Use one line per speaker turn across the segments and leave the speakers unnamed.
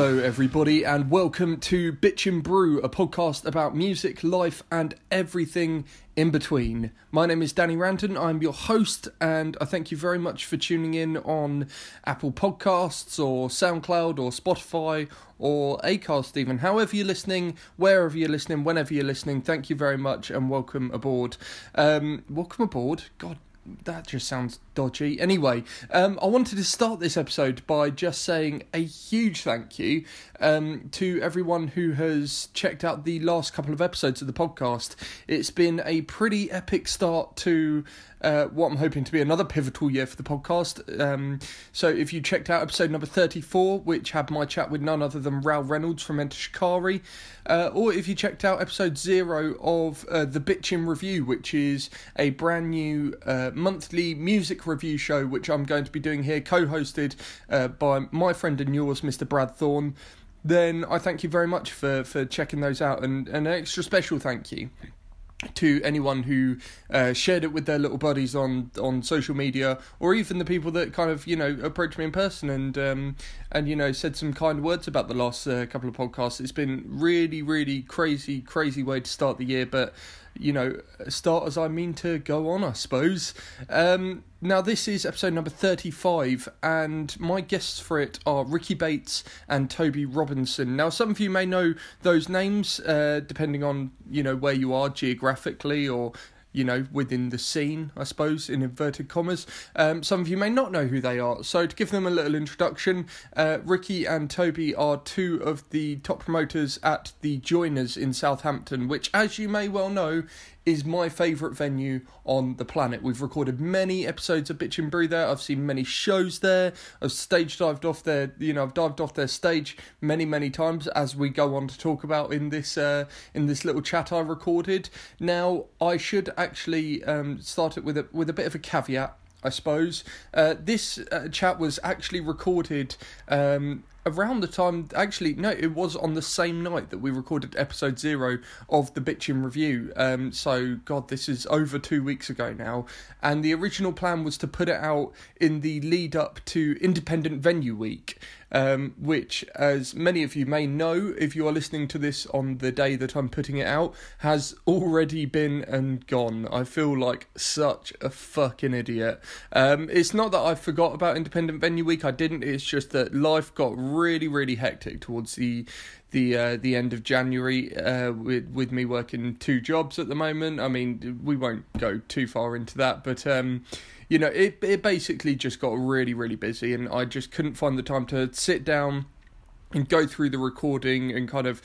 Hello, everybody, and welcome to Bitchin Brew, a podcast about music, life, and everything in between. My name is Danny Ranton. I'm your host, and I thank you very much for tuning in on Apple Podcasts or SoundCloud or Spotify or Acast, even. However, you're listening, wherever you're listening, whenever you're listening, thank you very much and welcome aboard. Um, welcome aboard. God that just sounds dodgy. Anyway, um, I wanted to start this episode by just saying a huge thank you um, to everyone who has checked out the last couple of episodes of the podcast. It's been a pretty epic start to uh, what I'm hoping to be another pivotal year for the podcast. Um, so if you checked out episode number 34, which had my chat with none other than Rou Reynolds from Enter Shikari, uh, or if you checked out episode zero of uh, the Bitchin Review, which is a brand new uh, monthly music review show, which I'm going to be doing here, co-hosted uh, by my friend and yours, Mr. Brad Thorne. Then I thank you very much for, for checking those out, and, and an extra special thank you to anyone who uh, shared it with their little buddies on on social media, or even the people that kind of you know approached me in person and um, and you know said some kind words about the last uh, couple of podcasts. It's been really really crazy crazy way to start the year, but you know, start as I mean to go on, I suppose. Um, now, this is episode number 35, and my guests for it are Ricky Bates and Toby Robinson. Now, some of you may know those names, uh, depending on, you know, where you are geographically or you know, within the scene, I suppose, in inverted commas. Um, some of you may not know who they are. So, to give them a little introduction, uh, Ricky and Toby are two of the top promoters at the Joiners in Southampton, which, as you may well know, is my favourite venue on the planet. We've recorded many episodes of Bitchin Brew there. I've seen many shows there. I've stage dived off their, you know, I've dived off their stage many, many times as we go on to talk about in this uh, in this little chat I recorded. Now I should actually um, start it with a with a bit of a caveat. I suppose. Uh, this uh, chat was actually recorded um, around the time actually no it was on the same night that we recorded episode zero of the bitchin review um so god this is over two weeks ago now and the original plan was to put it out in the lead up to independent venue week um, which, as many of you may know, if you are listening to this on the day that I'm putting it out, has already been and gone. I feel like such a fucking idiot. Um, it's not that I forgot about Independent Venue Week, I didn't. It's just that life got really, really hectic towards the the uh, the end of January uh, with with me working two jobs at the moment. I mean, we won't go too far into that, but um, you know, it it basically just got really really busy, and I just couldn't find the time to sit down and go through the recording and kind of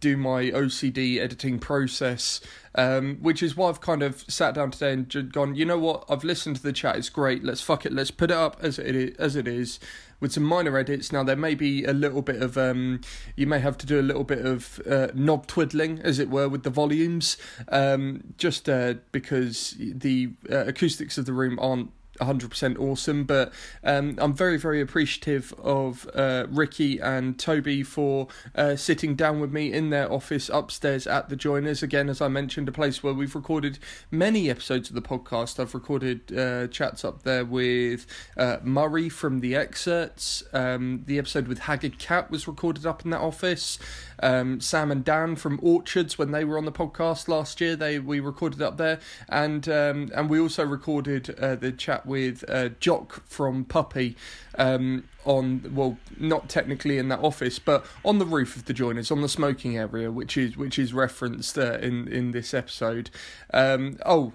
do my OCD editing process, um, which is why I've kind of sat down today and gone, you know what, I've listened to the chat, it's great, let's fuck it, let's put it up as it is, as it is with some minor edits. Now, there may be a little bit of, um, you may have to do a little bit of uh, knob twiddling, as it were, with the volumes, um, just uh, because the uh, acoustics of the room aren't 100% awesome. But um, I'm very, very appreciative of uh, Ricky and Toby for uh, sitting down with me in their office upstairs at the Joiners. Again, as I mentioned, a place where we've recorded many episodes of the podcast. I've recorded uh, chats up there with uh, Murray from the Xcerts. Um, the episode with Haggard Cat was recorded up in that office. Um, Sam and Dan from Orchards when they were on the podcast last year, they we recorded up there, and um, and we also recorded uh, the chat with uh, Jock from Puppy um, on well, not technically in that office, but on the roof of the joiners, on the smoking area, which is which is referenced uh, in in this episode. Um, oh,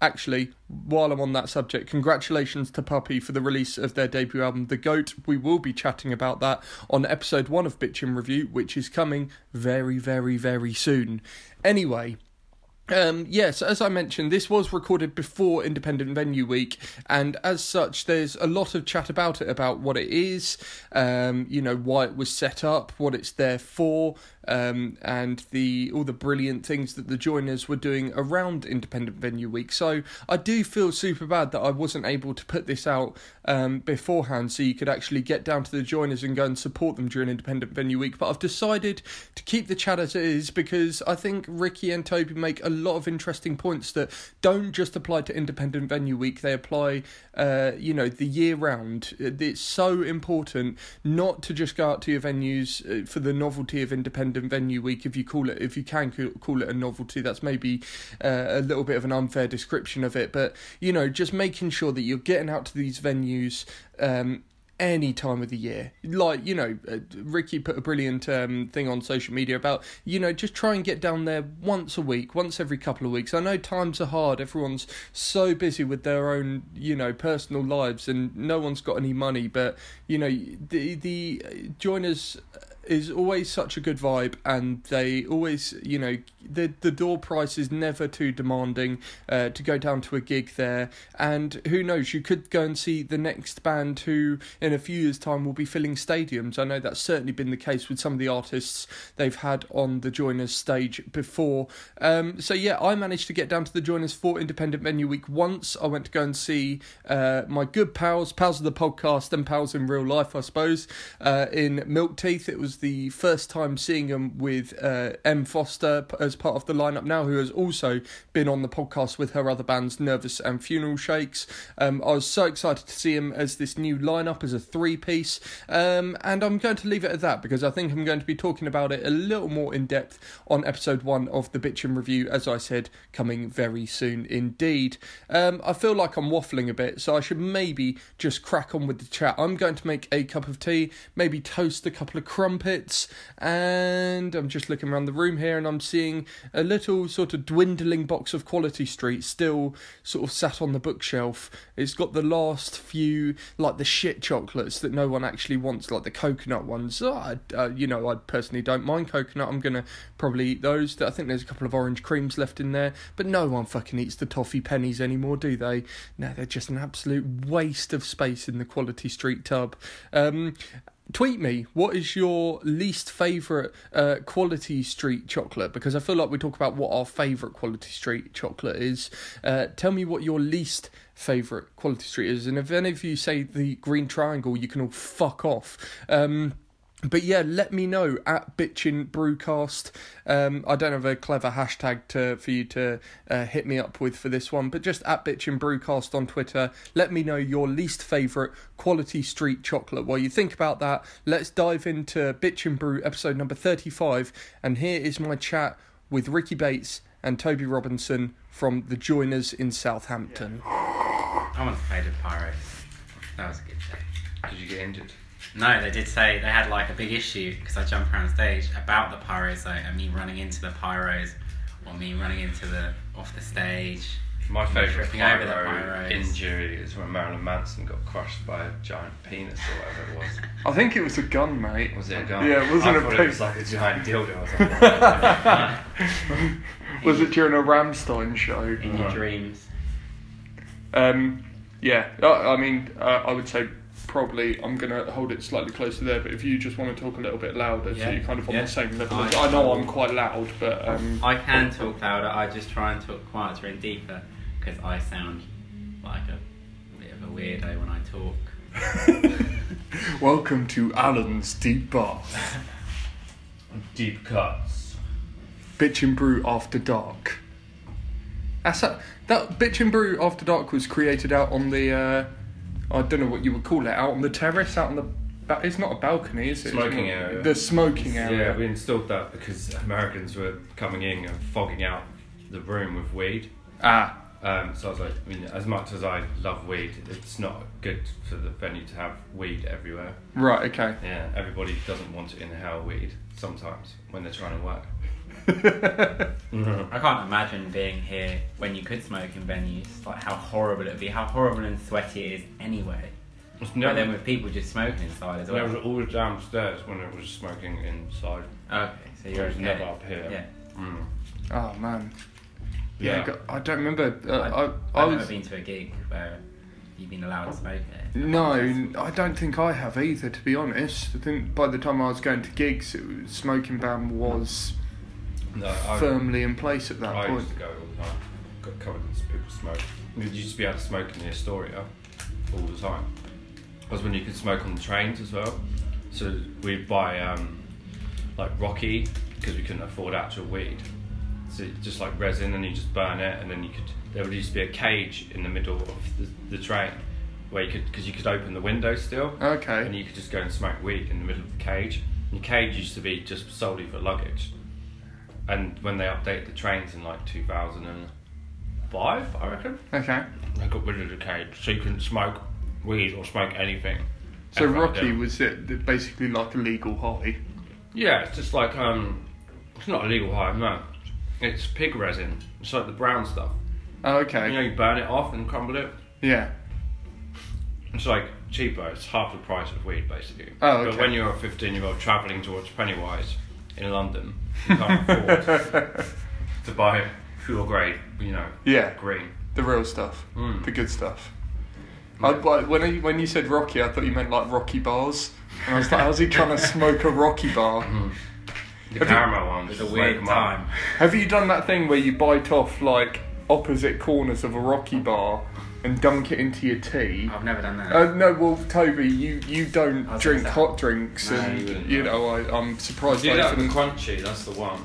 actually, while I'm on that subject, congratulations to Puppy for the release of their debut album, The Goat. We will be chatting about that on episode one of Bitchin Review, which is coming very, very, very soon. Anyway, um, yes, as I mentioned, this was recorded before Independent Venue Week, and as such, there's a lot of chat about it, about what it is, um, you know, why it was set up, what it's there for, um, and the all the brilliant things that the joiners were doing around Independent Venue Week. So I do feel super bad that I wasn't able to put this out um, beforehand, so you could actually get down to the joiners and go and support them during Independent Venue Week. But I've decided to keep the chat as it is because I think Ricky and Toby make a lot of interesting points that don't just apply to Independent Venue Week. They apply, uh, you know, the year round. It's so important not to just go out to your venues uh, for the novelty of Independent And venue Week. If you call it, if you can call it a novelty, that's maybe uh, a little bit of an unfair description of it. But you know, just making sure that you're getting out to these venues. Um, any time of the year. Like, you know, uh, Ricky put a brilliant um, thing on social media about, you know, just try and get down there once a week, once every couple of weeks. I know times are hard. Everyone's so busy with their own, you know, personal lives and no one's got any money, but, you know, the the uh, joiners is always such a good vibe, and they always, you know, the the door price is never too demanding uh, to go down to a gig there. And who knows, you could go and see the next band who, in a few years' time, will be filling stadiums. I know that's certainly been the case with some of the artists they've had on the Joiners stage before. Um, so yeah, I managed to get down to the Joiners for Independent Venue Week once. I went to go and see uh, my good pals, pals of the podcast, and pals in real life, I suppose, uh, in Milk Teeth. It was the first time seeing him with uh, Em Foster as part of the lineup now, who has also been on the podcast with her other bands, Nervus and Funeral Shakes. Um, I was so excited to see him as this new lineup as a three piece, um, and I'm going to leave it at that because I think I'm going to be talking about it a little more in depth on episode one of the Bitchin' Review, as I said, coming very soon indeed. Um, I feel like I'm waffling a bit, so I should maybe just crack on with the chat. I'm going to make a cup of tea, maybe toast a couple of crumbs trumpets, and I'm just looking around the room here and I'm seeing a little sort of dwindling box of Quality Street still sort of sat on the bookshelf. It's got the last few, like the shit chocolates that no one actually wants, like the coconut ones. Oh, I, uh, you know, I personally don't mind coconut. I'm gonna probably eat those. I think there's a couple of orange creams left in there, but no one fucking eats the toffee pennies anymore, do they? No, they're just an absolute waste of space in the Quality Street tub. Um, tweet me what is your least favorite uh, quality street chocolate? Because i feel like we talk about what our favorite quality street chocolate is. Uh, tell me what your least favorite quality street is and if any of you say the green triangle you can all fuck off. Um, but yeah, let me know at Bitchin Brewcast. Um, I don't have a clever hashtag to for you to uh, hit me up with for this one, but just at Bitchin Brewcast on Twitter. Let me know your least favourite quality street chocolate. While you think about that, let's dive into Bitchin Brew episode number thirty-five, and here is my chat with Ricky Bates and Toby Robinson from the Joiners in Southampton.
Yeah. I once played with Pyros. That was a good day.
Did you get injured?
No, they did say they had like a big issue because I jumped around stage about the pyros, like, and me running into the pyros, or me running into the off the stage.
My favourite pyro injury is when Marilyn Manson got crushed by a giant penis or whatever it was.
I think it was a gun, mate.
Was it a gun?
Yeah, it wasn't
I
a
thought it was like a giant dildo or something.
was it during a Rammstein show?
In your dreams.
Um, yeah, I, I mean, uh, I would say probably I'm going to hold it slightly closer there. But if you just want to talk a little bit louder,
Yeah.
so you're kind of on
Yeah.
the same level.
I-
as, I know I'm quite loud, but um,
I can talk louder. I just try and talk quieter and deeper because I sound like a bit of a weirdo when I talk.
welcome to Alan's Deep Bath,
Deep cuts.
Bitchin Brew After Dark. That's a, that Bitchin Brew After Dark was created out on the. Uh, I don't know what you would call it. Out on the terrace, out on the. ba- It's not a balcony, is it?
Smoking
not-
area.
The smoking area.
Yeah, we installed that because Americans were coming in and fogging out the room with weed.
Ah,
Um, so I was like, I mean, as much as I love weed, it's not good for the venue to have weed everywhere.
right. Okay.
Yeah, everybody doesn't want to inhale weed sometimes when they're trying to work.
I can't imagine being here when you could smoke in venues. Like how horrible it'd be, how horrible and sweaty it is anyway.
It's
But
never,
then with people just smoking inside as
it was
well.
always downstairs when it was smoking inside.
Okay, so
It
you're
was
okay.
never up here.
Yeah.
Mm.
Oh man. Yeah,
Yeah.
go- I don't remember. Uh,
I,
I, I
I've
was
never been to a gig where you've been allowed to smoke it.
no, I don't think I have either. To be honest, I think by the time I was going to gigs, it was, smoking ban was
No, I,
firmly in place at that
I
point.
used to go all the time. Got covered in people smoke. You used to be able to smoke in the Astoria all the time. Was when you could smoke on the trains as well. So we'd buy um, like Rocky because we couldn't afford actual weed. So
just like resin, and you just burn it, and then you could. There would used to be a cage in the middle of the, the train where you could because you could open the window still,
Okay.
and you could just go and smoke weed in the middle of the cage. And the cage used to be just solely for luggage. And when they updated the trains in like 2005, I reckon,
Okay.
they got rid of the cage, so you couldn't smoke weed or smoke anything.
So
ever
Rocky
again.
was it basically like a legal high?
Yeah, it's just like um, it's not illegal high, no. It's pig resin. It's like the brown stuff.
Oh, okay.
You know, you burn it off and crumble it.
Yeah.
It's like cheaper. It's half the price of weed, basically.
Oh, okay.
But when you're a 15 year old travelling towards Pennywise in London, you can't afford to buy pure grade, you know,
Yeah.
green.
The real stuff.
Mm.
The good stuff. I, but when I, when you said Rocky, I thought you meant like Rocky bars. And I was like, how's he trying to smoke a Rocky bar?
The
Have you-
caramel ones.
It was a
just
weird
smoke 'em up.
time.
Have you done that thing where you bite off like opposite corners of a Rocky bar and dunk it into your tea?
I've never done that.
Uh, no, well, Toby, you, you don't
I
drink hot drinks,
No,
and
you wouldn't,
you
no.
know I, I'm surprised.
Do
by
that
it.
with crunchy, that's the one.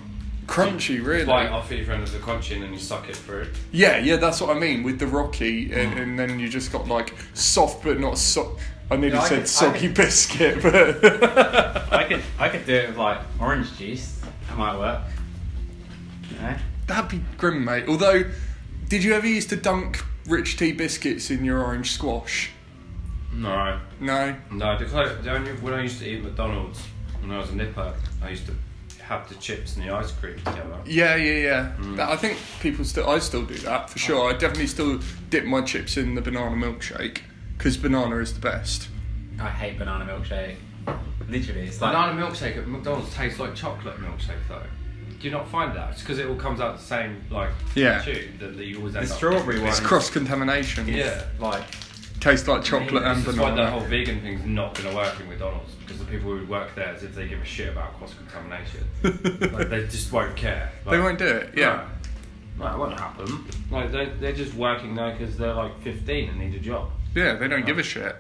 Crunchy, really?
Bite off each end of the crunchy and then you suck it through.
Yeah, yeah, that's what I mean with the Rocky,
Mm.
and, and then you just got like soft but not so. I nearly
Yeah, I
said
could- I
soggy
could-
biscuit, but
I could I could do it with like orange juice. That might work. You know?
that'd be grim, mate. Although, did you ever used to dunk rich tea biscuits in your orange squash?
No.
No.
No, the, clo- the only, when I used to eat McDonald's when I was a nipper, I used to have the chips and the ice cream together.
Yeah, yeah, yeah.
Mm.
That, I think people still. I still do that for sure. I definitely still dip my chips in the banana milkshake because banana is the best.
I hate banana milkshake. Literally, it's like
Banana milkshake at McDonald's tastes like chocolate milkshake though. Do you not find that? It's because it all comes out the same like
Yeah.
tube that, that you always
the
up
strawberry one.
It's cross contamination.
Yeah.
Like
Tastes like chocolate
It's
and
just why the
banana.
whole vegan thing's not going to work in McDonald's because the people who work there, as if they give a shit about cross contamination, like they just won't care.
they won't do it. Yeah.
No, it won't happen. Like they they're just working there because they're like 15 and need a job.
Yeah, they don't give a shit.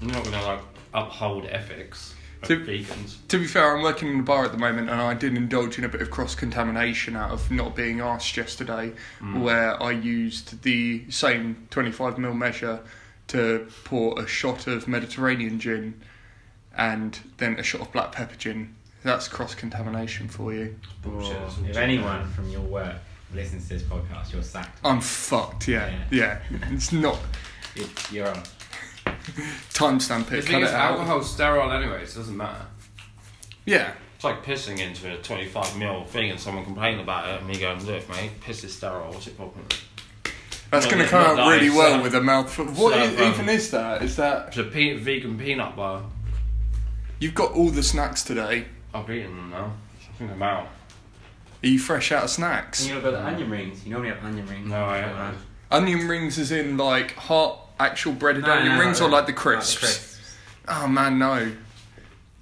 They're not going to like uphold ethics of
To-
vegans.
To be fair, I'm working in a bar at the moment, and I did indulge in a bit of cross contamination out of not being asked yesterday, hmm. where I used the same 25ml measure to pour a shot of Mediterranean gin and then a shot of black pepper gin. That's cross contamination for you.
Bullshit.
Or
It's all
if anyone from your work listens to this podcast, you're sacked.
I'm fucked, yeah. Yeah. It's not.
You- You're on.
Timestamp
The
it,
thing
cut
is,
it out.
alcohol's sterile anyway, so it doesn't matter.
Yeah.
It's like pissing into a 25 ml thing and someone complaining about it and me going, look, mate, piss is sterile, what's it problem?
That's
Not
going to come out really
it's,
well
uh,
with a mouthful. What
so,
i-
um,
even is that? Is that.
It's a pe- vegan peanut bar.
You've got all the snacks today.
I've eaten them now. I think I'm out.
Are you fresh out of snacks?
And you've got the onion rings. You normally have onion rings.
No, I haven't.
Onion rings is in like hot, actual breaded
No,
onion
no,
rings
no,
or like the
like
crisps?
crisps.
Oh man, no.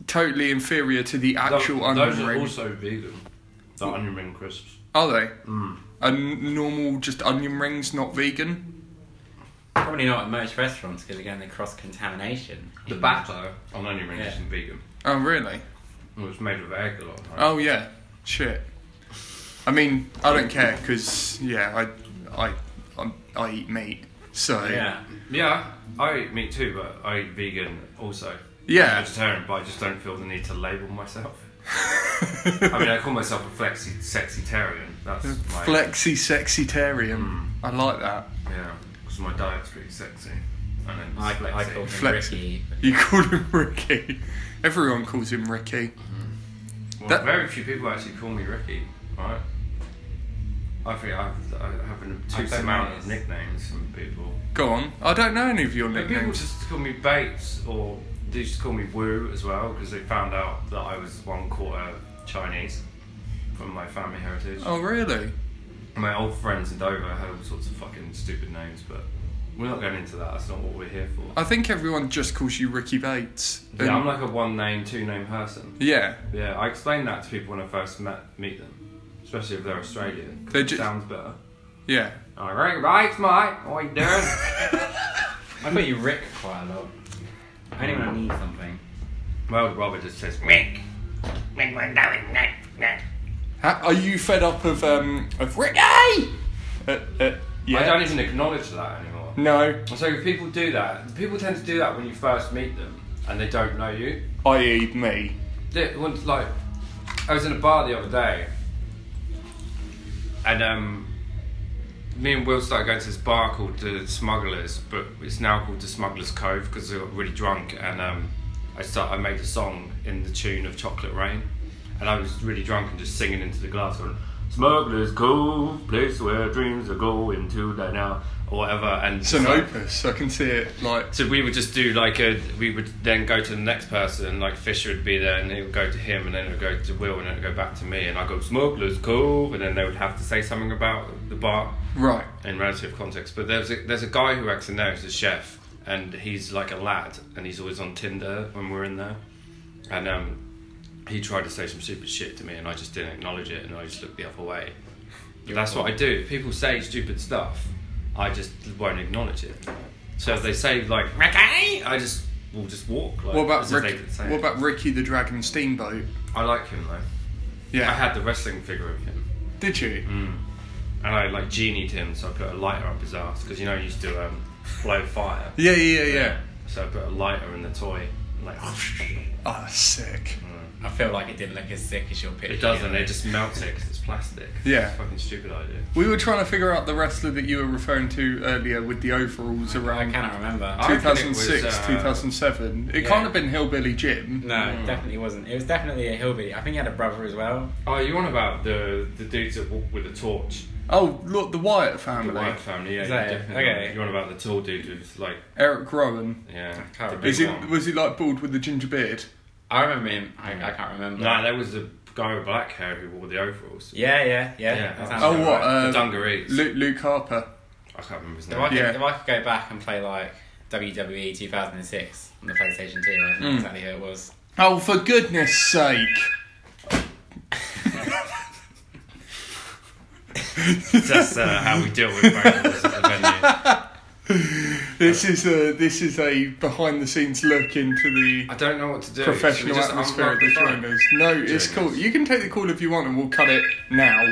Totally inferior to the actual
Those,
onion
those are
ring.
also vegan. The onion ring crisps.
Are they?
Mm.
And normal just onion rings, not vegan?
Probably not at most restaurants because again, the cross contamination.
The batter on onion rings
Yeah.
isn't vegan.
Oh really?
Well, it's made with egg a lot of time.
Oh yeah. Shit. I mean, I don't care because yeah, I, I, I, I eat meat. So
Yeah.
Yeah, I eat meat too, but I eat vegan also.
Yeah.
I'm vegetarian, but I just don't feel the need to label myself. I mean, I call myself a flexi sexitarian. That's my
Flexi sexitarian.
Mm.
I like that.
yeah, because my diet's pretty sexy. And then
I,
it's
I
flexi.
call him
Flex-
Ricky.
You call him Ricky. Everyone calls him Ricky.
Well,
That-
very few people actually call me Ricky, right? I think I have, I have an obtuse
don't
amount of nicknames from people.
Go on. I don't know any of your
But people
nicknames.
just call me Bates, or they used to call me Woo as well, because they found out that I was one quarter Chinese from my family heritage.
Oh really?
My old friends in Dover had all sorts of fucking stupid names, but we're not going into that. That's not what we're here for.
I think everyone just calls you Ricky Bates.
yeah, I'm like a one name, two name person.
yeah.
Yeah, I explained that to people when I first met meet them, especially if they're Australian.
They
it
ju-
sounds better.
Yeah.
All right, right, mate. What are you doing?
I call you Rick quite a lot. Only when I need something.
Old Robert just says Rick.
How, are you fed up of um of Ricky? Uh, uh, yeah.
I don't even acknowledge that anymore.
No,
So if people do that, people tend to do that when you first meet them and they don't know you.
i.e. me.
They- Once, like, I was in a bar the other day, and um, me and Will started going to this bar called the Smugglers, but it's now called the Smugglers Cove because I got really drunk and um, I start I made a song in the tune of Chocolate Rain, and I was really drunk and just singing into the glass going. Smugglers Cove, place where dreams are going to die now, or whatever. And
It's an
so-
opus. I can see it like.
so we would just do like a. We would then go to the next person. Like Fisher would be there, and it would go to him, and then it would go to Will, and then it would go back to me, and I go Smugglers cool, and then they would have to say something about the bar
Right.
in relative context. But there's a there's a guy who works in there who's a chef, and he's like a lad, and he's always on Tinder when we're in there, and um, he tried to say some stupid shit to me, and I just didn't acknowledge it, and I just looked the other way. That's what I do. If people say stupid stuff, I just won't acknowledge it. So if they say like Ricky, I just will just walk. Like,
What about
as if they
Rick,
say
What about Ricky the Dragon Steamboat?
I like him though.
Yeah.
I had the wrestling figure of him.
Did you?
Mm. And I like genied him, so I put a lighter up his ass because you know he used to um, blow fire.
Yeah, yeah, yeah. yeah.
So I put a lighter in the toy, like
Oh, that's sick.
I feel like it didn't look as sick as your picture.
it doesn't. It just melts it because it's plastic.
Yeah.
It's a fucking stupid idea.
We were trying to figure out the wrestler that you were referring to earlier with the overalls
I
around
cannot remember.
I reckon it was,
2006,
uh,
2007. It
yeah.
can't have been Hillbilly Jim.
no, it definitely wasn't. It was definitely a hillbilly. I think he had a brother as well.
Oh, you on about the the dudes that walk with the torch?
Oh, look, the Wyatt
The
family.
Wyatt family, yeah.
Is
you
that Okay.
You on about the tall dude who's like,
Erick Rowan.
yeah.
can't
the
remember.
big
Is he, was he like bald with the ginger beard?
I remember him. I, I can't remember.
No, there was the guy with black hair who wore the overalls.
Yeah, yeah, yeah.
Yeah.
that sounds
Oh,
about
what?
right.
Uh,
the dungarees.
Luke, Luke Harper.
I can't remember his
If
name.
I, could,
Yeah.
if I could go back and play like WWE 2006 on the PlayStation 2, I don't know
Mm.
exactly who it was.
Oh, for goodness sake.
That's uh, how we deal with vocals at the venue.
This is a this is a behind the scenes look into the
I don't know what to do.
professional
just
atmosphere of the joiners. No, it's cool. You can take the call if you want, and we'll cut it now.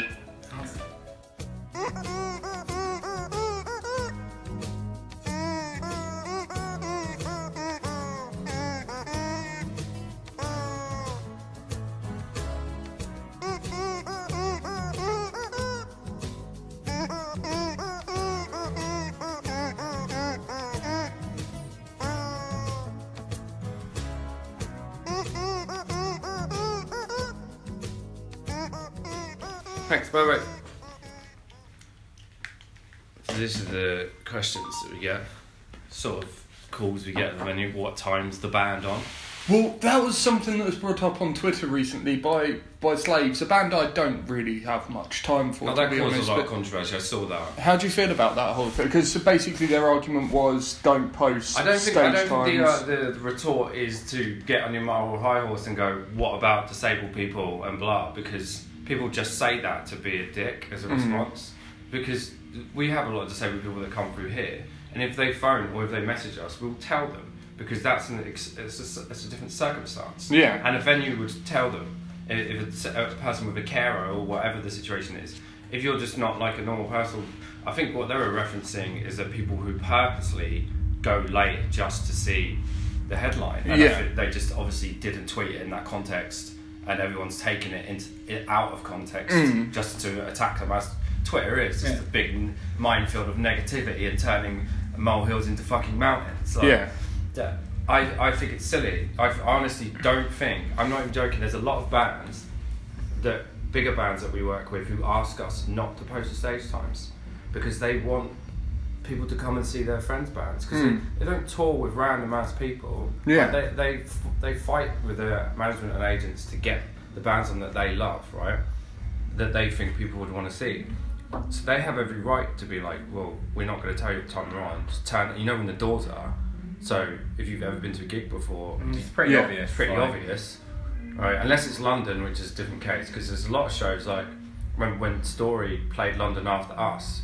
Thanks, bye bye. So, this is the questions that we get, sort of calls we get at the venue. What time's the band on?
Well, that was something that was brought up on Twitter recently by by slaves. A band I don't really have much time for, to
that
be
caused
honest.
a lot of controversy. I saw that.
how do you feel about that whole thing? Because basically their argument was don't post
I don't think
stage
I don't think the, uh, the the retort is to get on your moral high horse and go, "What about disabled people and blah?" Because people just say that to be a dick as a
Mm.
response. Because we have a lot of disabled people that come through here, and if they phone or if they message us, we'll tell them because that's an ex- it's a, it's a different circumstance.
Yeah.
And a venue would tell them if it's a person with a carer or whatever the situation is. If you're just not like a normal person, I think what they were referencing is that people who purposely go late just to see the headline. And
Yeah.
they just obviously didn't tweet it in that context, and everyone's taken it into it out of context
Mm.
just to attack them as Twitter is. Just
Yeah.
a big minefield of negativity and turning molehills into fucking mountains. Like,
yeah.
yeah, I, I think it's silly. I honestly don't think, I'm not even joking, there's a lot of bands, that bigger bands that we work with, who ask us not to post the stage times because they want people to come and see their friends' bands because
Mm.
they, they don't tour with random ass people.
Yeah.
Like, they, they, f- they fight with their management and agents to get the bands on that they love, right? That they think people would want to see. So they have every right to be like, well, we're not going to tell you what time we're on. Just turn. You know when the doors are. So if you've ever been to a gig before,
It's pretty
Yeah,
obvious.
it's pretty
like-
obvious, right? Unless it's London, which is a different case, because there's a lot of shows like when when Story played London after us.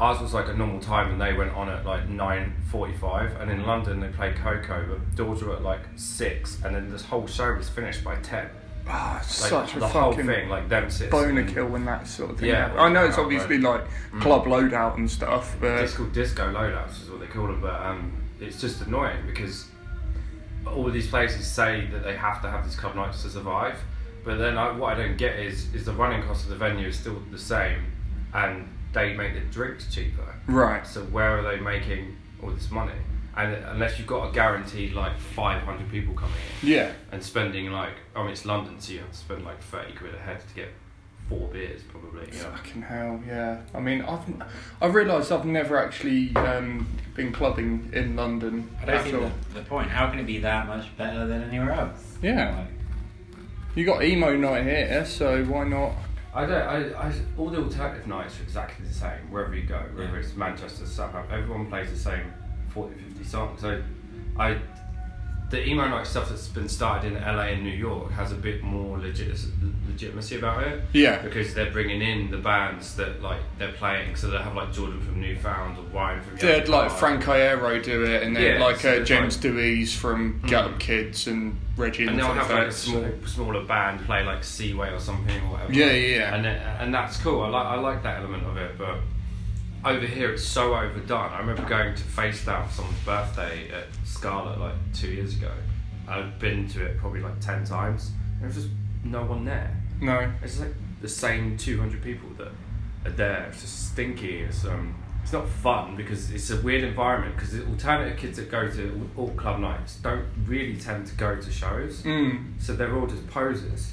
Ours was like a normal time, and they went on at like nine forty-five. And in London, they played KOKO, but doors were at like six, and then this whole show was finished by ten.
Ah,
Like,
such a fucking
thing, like them sits
boner
and-
kill when that sort of thing.
Yeah,
happens. I know it's obviously like club loadout and stuff, but
It's called disco loadouts, is what they call them, but um, it's just annoying because all of these places say that they have to have these club nights to survive, but then I, what I don't get is is the running cost of the venue is still the same, and they make the drinks cheaper.
right.
So where are they making all this money? And unless you've got a guaranteed like 500 people coming in
Yeah.
and spending like, I mean it's London, so you have to spend like 30 quid a head to get four beers probably. You know?
Fucking hell, yeah. I mean, I've I've realised I've never actually um, been clubbing in London
I don't
at
see the, the point. How can it be that much better than anywhere else?
Yeah.
Like,
You got emo night here, so why not?
I don't. I, I, all the alternative nights are exactly the same wherever you go. Whether
Yeah.
it's Manchester, Southampton, everyone plays the same 40, 50 songs. So, I, the emo night stuff that's been started in LA and New York has a bit more legit, legitimacy about it.
Yeah.
Because they're bringing in the bands that like they're playing, so they have like Jordan from Newfound or Ryan from.
Had like. Frank Iero do it, and then
Yeah,
like
so
uh, James
like-
Dewees from Get Up Kids and Reggie
and
and
they'll have like a small, smaller band play like Seaway or something or whatever.
Yeah, yeah, yeah.
And then, and that's cool. I like I like that element of it, but over here it's so overdone. I remember going to Face Down for someone's birthday at Scarlet like two years ago. I've been to it probably like ten times. There was just no one there.
No.
It's like the same two hundred people that are there. It's just stinky. It's um. It's not fun because it's a weird environment because the alternative kids that go to all all club nights don't really tend to go to shows.
Mm.
So they're all just posers.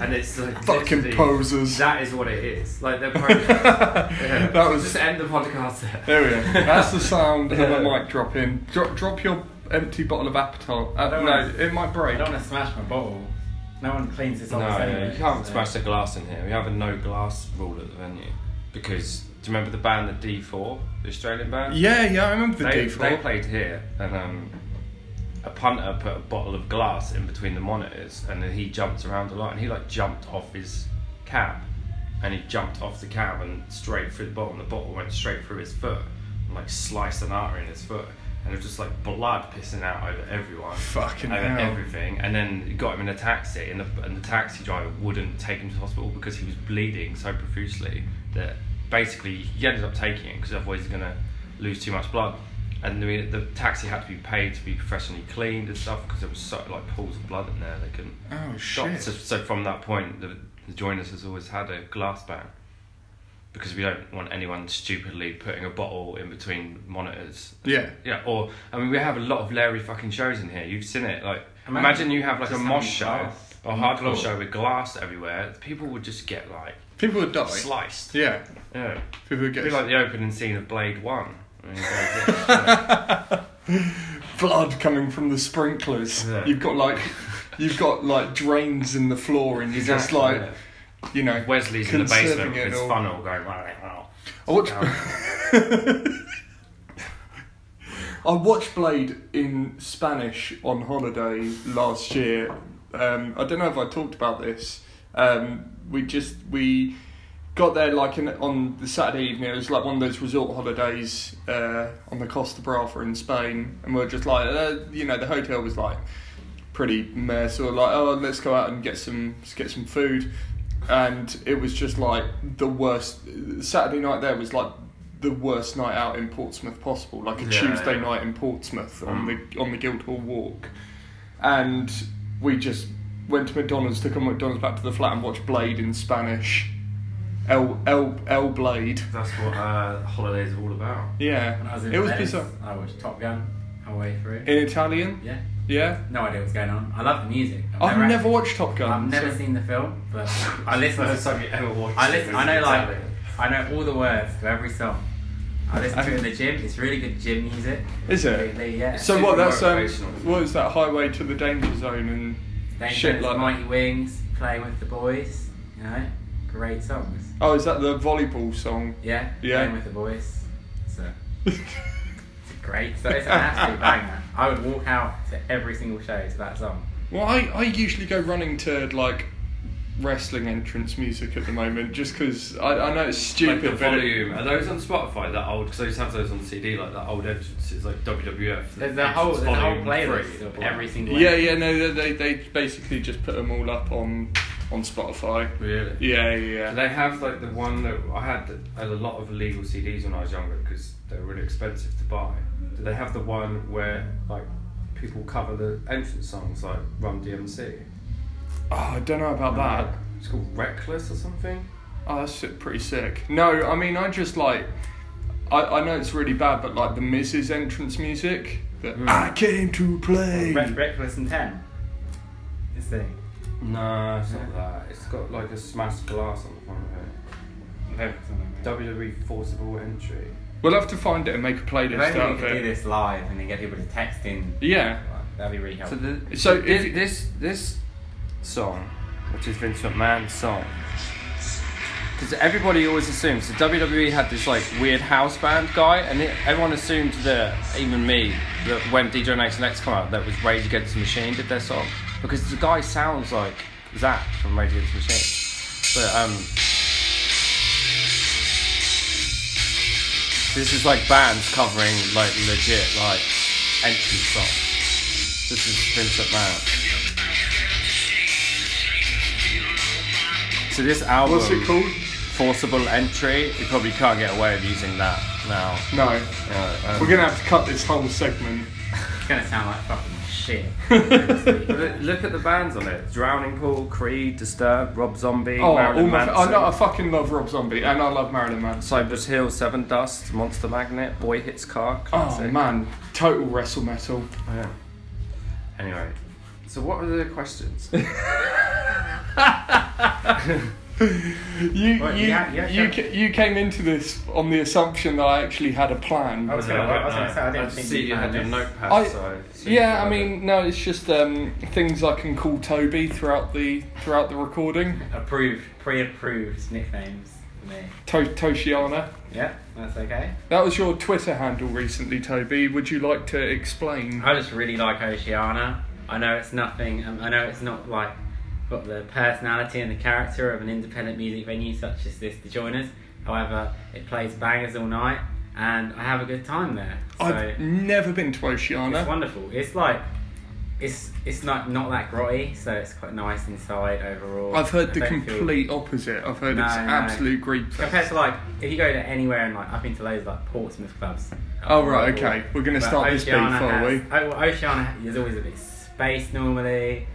And it's like
Fucking
literally-
posers.
That is what it is. Like they're posers. yeah.
That was-
just end the podcast there.
There we go. That's the sound of a mic drop in. Drop, drop your empty bottle of Apatol. Uh, no,
wanna-
it might
I
break.
don't want to smash my bottle. No one cleans this
No, no,
anyway.
you can't
so-
smash the glass in here. We have a no glass rule at the venue because do you remember the band the D4, the Australian band?
Yeah, yeah, I remember the
they,
D4.
they played here and um, a punter put a bottle of glass in between the monitors and then he jumped around a lot and he like jumped off his cab and he jumped off the cab and straight through the bottle and the bottle went straight through his foot and like sliced an artery in his foot and it was just like blood pissing out over everyone.
Fucking
over
hell.
everything and then got him in a taxi and the, and the taxi driver wouldn't take him to hospital because he was bleeding so profusely that basically he ended up taking it because otherwise he's going to lose too much blood and the, the taxi had to be paid to be professionally cleaned and stuff because there was so like pools of blood in there they couldn't
Oh shit.
So, so from that point the, the joiners has always had a glass ban because we don't want anyone stupidly putting a bottle in between monitors
Yeah.
yeah, or I mean, we have a lot of Larry fucking shows in here. You've seen it. Like,
Imagine
imagine, you have like a mosh show,
glass
a
the
hardcore
floor.
show with glass everywhere. People would just get like
People would die.
sliced.
Yeah.
Yeah,
People would
it'd be
get
like the opening scene of Blade One. I mean, it's like,
blood coming from the sprinklers.
Yeah.
You've got like you've got like drains in the floor and you're just like
yeah.
you know
Wesley's in the basement with his
all.
funnel going. "Wow, wow."
I watched. I watched Blade in Spanish on holiday last year. Um, I don't know if I talked about this. Um, we just we got there like in, on the Saturday evening. It was like one of those resort holidays uh, on the Costa Brava in Spain, and we are just like, uh, you know, the hotel was like pretty meh. So we're like, oh, let's go out and get some get some food, and it was just like the worst. Saturday night there was like the worst night out in Portsmouth possible, like a
Yeah,
Tuesday
yeah.
night in Portsmouth on
Mm.
the on the Guildhall Walk, and we just went to McDonald's, took a McDonald's back to the flat and watched Blade in Spanish. El El El Blade.
That's what uh, holidays are all about.
Yeah,
When I was in
it was
Venice,
bizarre.
I watched Top Gun all the through.
In Italian,
yeah,
yeah.
no idea what's going on. I love the music.
I've never
actually-
watched Top Gun.
I've never
so-
seen the film, but I listen
First
to.
time you ever watched.
I listen. I know like I know all the words to every song. I listen to it in the gym. It's really good gym music.
Is it?
Really, yeah.
So
Super
what? That's um, what is that? Highway to the Danger Zone and
Then
shit
there's
like that.
Mighty Wings, playing with the boys. You know, great songs.
Oh, is that the volleyball song?
Yeah,
Yeah.
playing with the boys. So it's a great. So it's an absolute banger. I would walk out to every single show to that song.
Well, I, I usually go running to like wrestling entrance music at the moment, just because I, I know it's
Like
stupid,
the
but it-
volume. Are those on Spotify? That old? Because I used to have those on CD, like that old entrances, like WWF.
There's a whole,
entrance
there's whole playlist
three.
of every single.
yeah, yeah, no, they they basically just put them all up on on Spotify.
Really?
Yeah, yeah,
Do they have like the one that I had? I had a lot of illegal CDs when I was younger because they were really expensive to buy. Do they have the one where like people cover the entrance songs like Run DMC?
Oh, I don't know about that.
It's called Reckless or something.
Oh, that's si- pretty sick. No, I mean, I just like. I, I know it's really bad, but like the Mrs. entrance music. That
Mm.
I came to play.
Red, Reckless and Ten. This thing.
No, it's not that. It's got like a smashed glass on the front of it. WWE Forcible Entry.
We'll have to find it and make a playlist
If only
out
we
of
could do this live and then get people to text in.
Yeah.
That'd be really
So,
helpful.
the,
So
so this,
you-
this this song, which is Vince McMahon's song, because everybody always assumes the WWE had this like weird house band guy, and it, everyone assumed that even me that when D-Generation X come out, that was Rage Against the Machine did their song because the guy sounds like Zack from Rage Against the Machine, but um. This is like bands covering like legit like entrance songs. This is Vince McMahon. So this album,
What's it called?
Forcible Entry, you probably can't get away with using that now.
No.
Yeah, um,
We're gonna have to cut this whole segment.
It's gonna sound like fucking shit.
look, look at the bands on it: Drowning Pool, Creed, Disturbed, Rob Zombie,
Oh, all
Marilyn
my,
Manson,
I know. I fucking love Rob Zombie, and I love Marilyn Manson.
Cypress Hill, Sevendust, Monster Magnet, Boy Hits Car.
Oh man, total wrestle metal.
Oh, yeah. Anyway, so what were the questions?
You
Well,
you
yeah, yeah,
you,
sure.
ca- you came into this on the assumption that I actually had a plan.
I was gonna- I was gonna say, I didn't
just
think
see
you
you had
planned
your notepad.
I-
so, so
Yeah, I
you
mean, no, it's just um, things I can call Toby throughout the throughout the recording.
Approved, pre-approved nicknames for me.
To- Toshiana.
Yeah, that's okay.
That was your Twitter handle recently, Toby. Would you like to explain?
I just really like Oceana. I know it's nothing. Um, I know it's not like got the personality and the character of an independent music venue such as this, The Joiners. However, it plays bangers all night, and I have a good time there. So
I've never been to Oceana.
it's wonderful. It's like it's it's not not that grotty, so it's quite nice inside overall.
I've heard
I
the
don't feel-
complete opposite. I've heard
No,
it's
no.
absolute grief.
Compared to like, if you go to anywhere and like, I've been to loads of like Portsmouth clubs.
Oh, right, okay. We're gonna
But
start this beef,
Oceana
are we?
Oh, Oceana is always a bit space normally.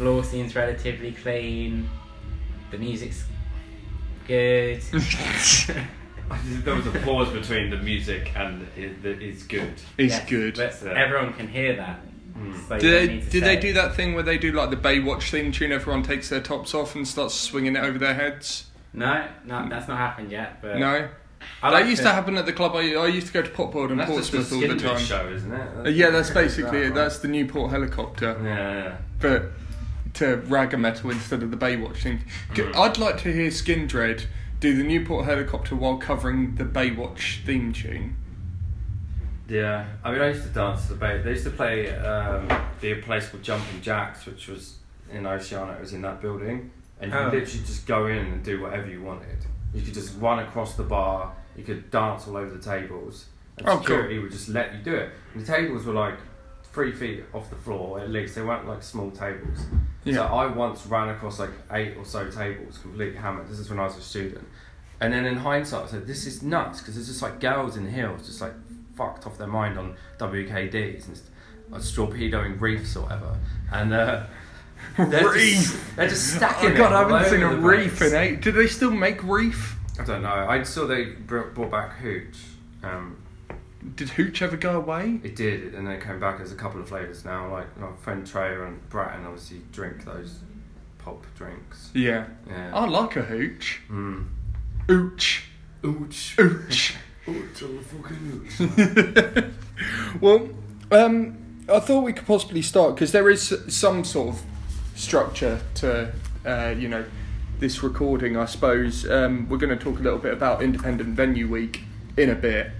The floor seems relatively clean. The music's good.
there was a pause between the music and it, the, it's good.
It's
Yes,
good.
But
Yeah.
everyone can hear that.
Mm.
So you
Do
don't
they
need to
do they
say
do that thing where they do like the Baywatch theme tune? Everyone takes their tops off and starts swinging it over their heads.
No, no, that's not happened yet. But
No,
I
that
like
used to happen at the club. I, I used to go to Popboard and
That's just a
Portsmouth all the
Skindred
time.
show, isn't it?
Uh, yeah, that's basically
that,
it.
right?
That's the Newport helicopter,
Yeah, yeah.
but to ragga metal instead of the Baywatch thing. G-
Mm.
I'd like to hear Skindred do the Newport helicopter while covering the Baywatch theme tune.
Yeah, I mean, I used to dance to the Bay. They used to play um, the place called Jumping Jacks, which was in Oceana. It was in that building, and you
Oh.
could literally just go in and do whatever you wanted. You could just run across the bar. You could dance all over the tables, and
Oh, cool.
security would just let you do it. And the tables were like three feet off the floor at least. They weren't like small tables. So I once ran across like eight or so tables, completely hammered. This is when I was a student. And then in hindsight, I said, this is nuts because there's just like girls in heels, just like fucked off their mind on WKDs and like, torpedoing reefs or whatever. And uh, they're
Reef.
Just, they're just stacking
Oh god,
it
I haven't seen a reef
place.
in eight. Do they still make reef?
I don't know. I saw they brought back Hooch. Um,
Did Hooch ever go away?
it did, and then it came back. as a couple of flavours now. Like my friend Trey and Bratton obviously drink those pop drinks.
Yeah.
Yeah.
I like a Hooch.
Mm.
Ooch.
Ooch.
Ooch.
Ooch on the fucking ooch.
well, um, I thought we could possibly start because there is some sort of structure to, uh, you know, this recording. I suppose um, we're going to talk a little bit about Independent Venue Week in a bit.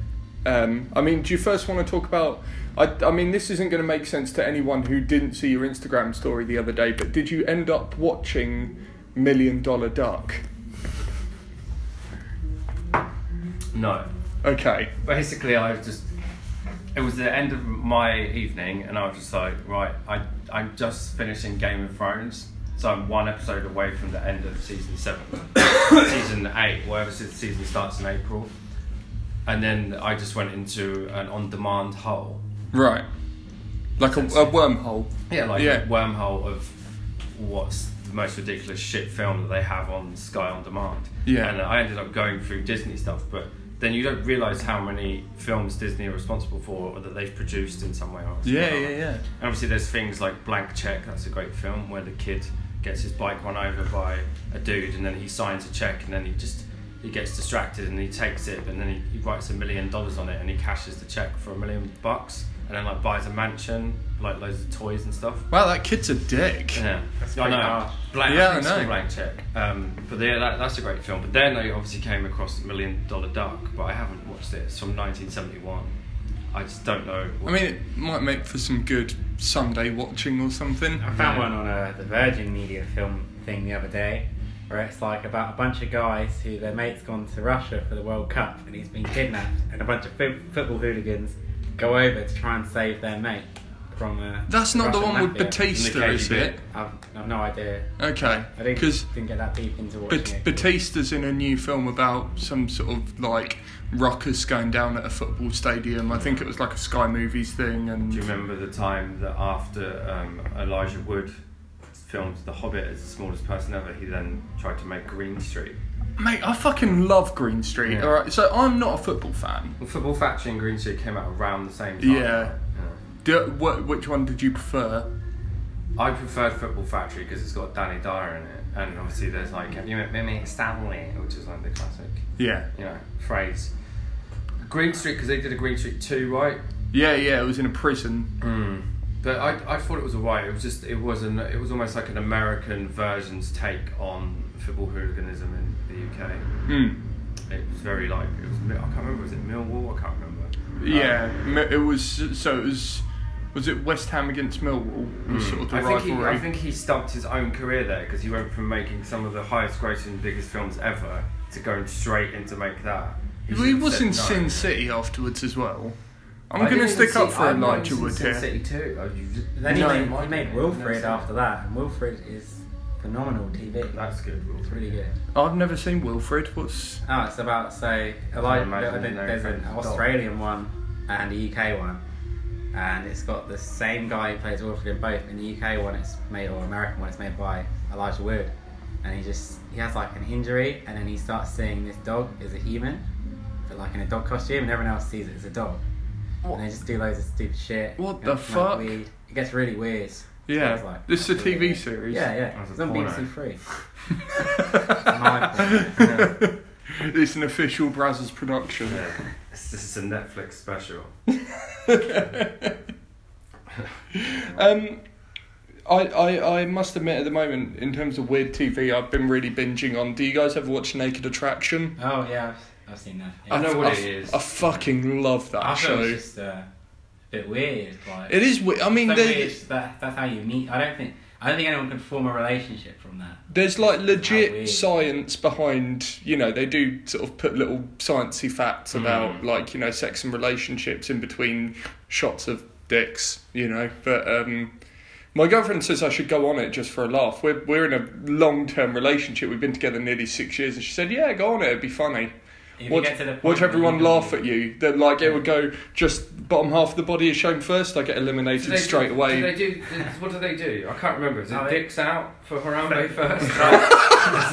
Um, I mean, do you first want to talk about? I, I mean, this isn't going to make sense to anyone who didn't see your Instagram story the other day. But did you end up watching Million Dollar Duck?
No.
Okay.
Basically, I was just. It was the end of my evening, and I was just like, right, I, I'm just finishing Game of Thrones, so I'm one episode away from the end of season seven. season eight, whatever se- season starts in April. And then I just went into an on demand hole.
Right. Like a, a wormhole.
Yeah, like
Yeah.
a wormhole of what's the most ridiculous shit film that they have on Sky on Demand.
Yeah.
And I ended up going through Disney stuff, but then you don't realise how many films Disney are responsible for or that they've produced in some way or.
Yeah, yeah, yeah.
And obviously, there's things like Blank Check, that's a great film where the kid gets his bike run over by a dude and then he signs a check and then he just he gets distracted and he takes it and then he, he writes a million dollars on it and he cashes the check for a million bucks and then like buys a mansion like loads of toys and stuff.
Wow, that kid's a dick.
yeah.
That's
I
pretty
know.
harsh.
blank,
Yeah,
I
I know.
called blank check. Um, but yeah that, that's a great film. But then I obviously came across Million Dollar Duck but I haven't watched it. It's from 1971 I just don't know
I mean, it might make for some good Sunday watching or something.
I found one on uh, the Virgin Media film thing the other day, where it's like about a bunch of guys who their mate's gone to Russia for the World Cup and he's been kidnapped, and a bunch of fo- football hooligans go over to try and save their mate from. Uh,
That's not the one with
mafia.
Batista, is it?
I've, I've no idea.
Okay.
I didn't,
Because
didn't get that deep into watching
Bat-
it.
Batista's in a new film about some sort of like ruckus going down at a football stadium. I think it was like a Sky Movies thing, and
Do you remember the time that after um, Elijah Wood filmed The Hobbit as the smallest person ever, he then tried to make Green Street?
mate, I fucking love Green Street.
Yeah.
All right, so I'm not a football fan.
Well, Football Factory and Green Street came out around the same time.
Yeah. Do, what, which one did you prefer?
I preferred Football Factory because it's got Danny Dyer in it, and obviously there's like "Have you met Mimi Stanley?" which is like the classic,
Yeah.
you know, phrase. Green Street because they did a Green Street two, right?
Yeah, yeah, it was in a prison.
Mm. But I, I thought it was a alright. It was just it was an it was almost like an American version's take on football hooliganism in the UK.
Mm.
It was very like it was I can't remember was it Millwall I can't remember.
Yeah, Mi- it was. So it was. Was it West Ham against Millwall? Was sort of.
I think he. I think he stumped his own career there because he went from making some of the highest grossing biggest films ever to going straight into make that.
Well, he was in
no.
Sin City afterwards as well. I'm going to stick up for
I've not
Elijah
even
Wood here.
City too. Oh, you just-
And then he
No.
made, he made Wilfred after that, and Wilfred is phenomenal TV.
That's good. Will.
It's really good.
I've never seen Wilfred. What's
Oh, it's about say Elijah.
imagine
There's,
no
there's an. Australian one and a UK one, and it's got the same guy who plays Wilfred in both. In the UK one, it's made or American one, it's made by Elijah Wood, and he just he has like an injury, and then he starts seeing this dog is a human, but like in a dog costume, and everyone else sees it as a dog,
What?
and they just do loads of stupid shit.
What the fuck?
Weed. It gets really weird.
yeah?
Like-
this is a TV
weird.
series.
Yeah, yeah.
That's
It's on
porno.
BBC Three. my
it's an official Brazzers production.
Yeah. This this is a Netflix special.
Um, I, I, I must admit, at the moment, in terms of weird TV, I've been really binging on. Do you guys ever watch Naked Attraction?
Oh yeah, I've, I've seen that. Yeah.
I know what
I,
it is.
I fucking love that
I
show.
it was just uh, a bit weird. Like,
It is weird. I mean,
so weird that, that's how you meet. I don't think I don't think anyone can form a relationship from that.
There's like legit science behind, you know, they do sort of put little sciencey facts
Mm.
about like, you know, sex and relationships in between shots of dicks, you know. But um my girlfriend says I should go on it just for a laugh. We're we're in a long term relationship. We've been together nearly six years and she said, Yeah, go on it, it'd be funny.
If you
Watch,
get to the point
watch
where
everyone laugh at you. That like it would go just bottom half of the body is shown first, I get eliminated
Do
straight
do,
away.
Do they do? What do they do? I can't remember. Is it dicks out for Harambe first?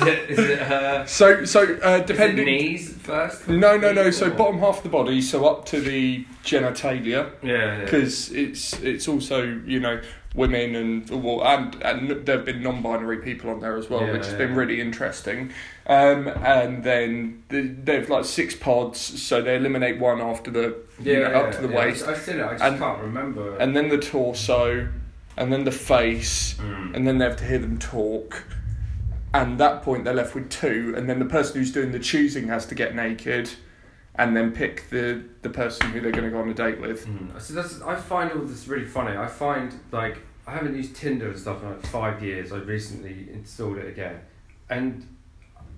is it? Is it? Uh,
so so uh
is it
depending
knees first?
No, no, no. So
Or-
bottom half of the body, so up to the genitalia,
Yeah. yeah.
because it's it's also you know women and well and and there have been non-binary people on there as well,
Yeah,
which has
yeah.
been really interesting. Um, and then the, they've like six pods, so they eliminate one after the you know, up to the
yeah.
waist,
I've seen it. I just
And-
can't remember.
and then the torso, and then the face,
Mm.
and then they have to hear them talk. And that point, they're left with two, and then the person who's doing the choosing has to get naked, and then pick the the person who they're going to go on a date with.
Mm. So that's, I find all this really funny. I find like I haven't used Tinder and stuff in like five years. I recently installed it again, and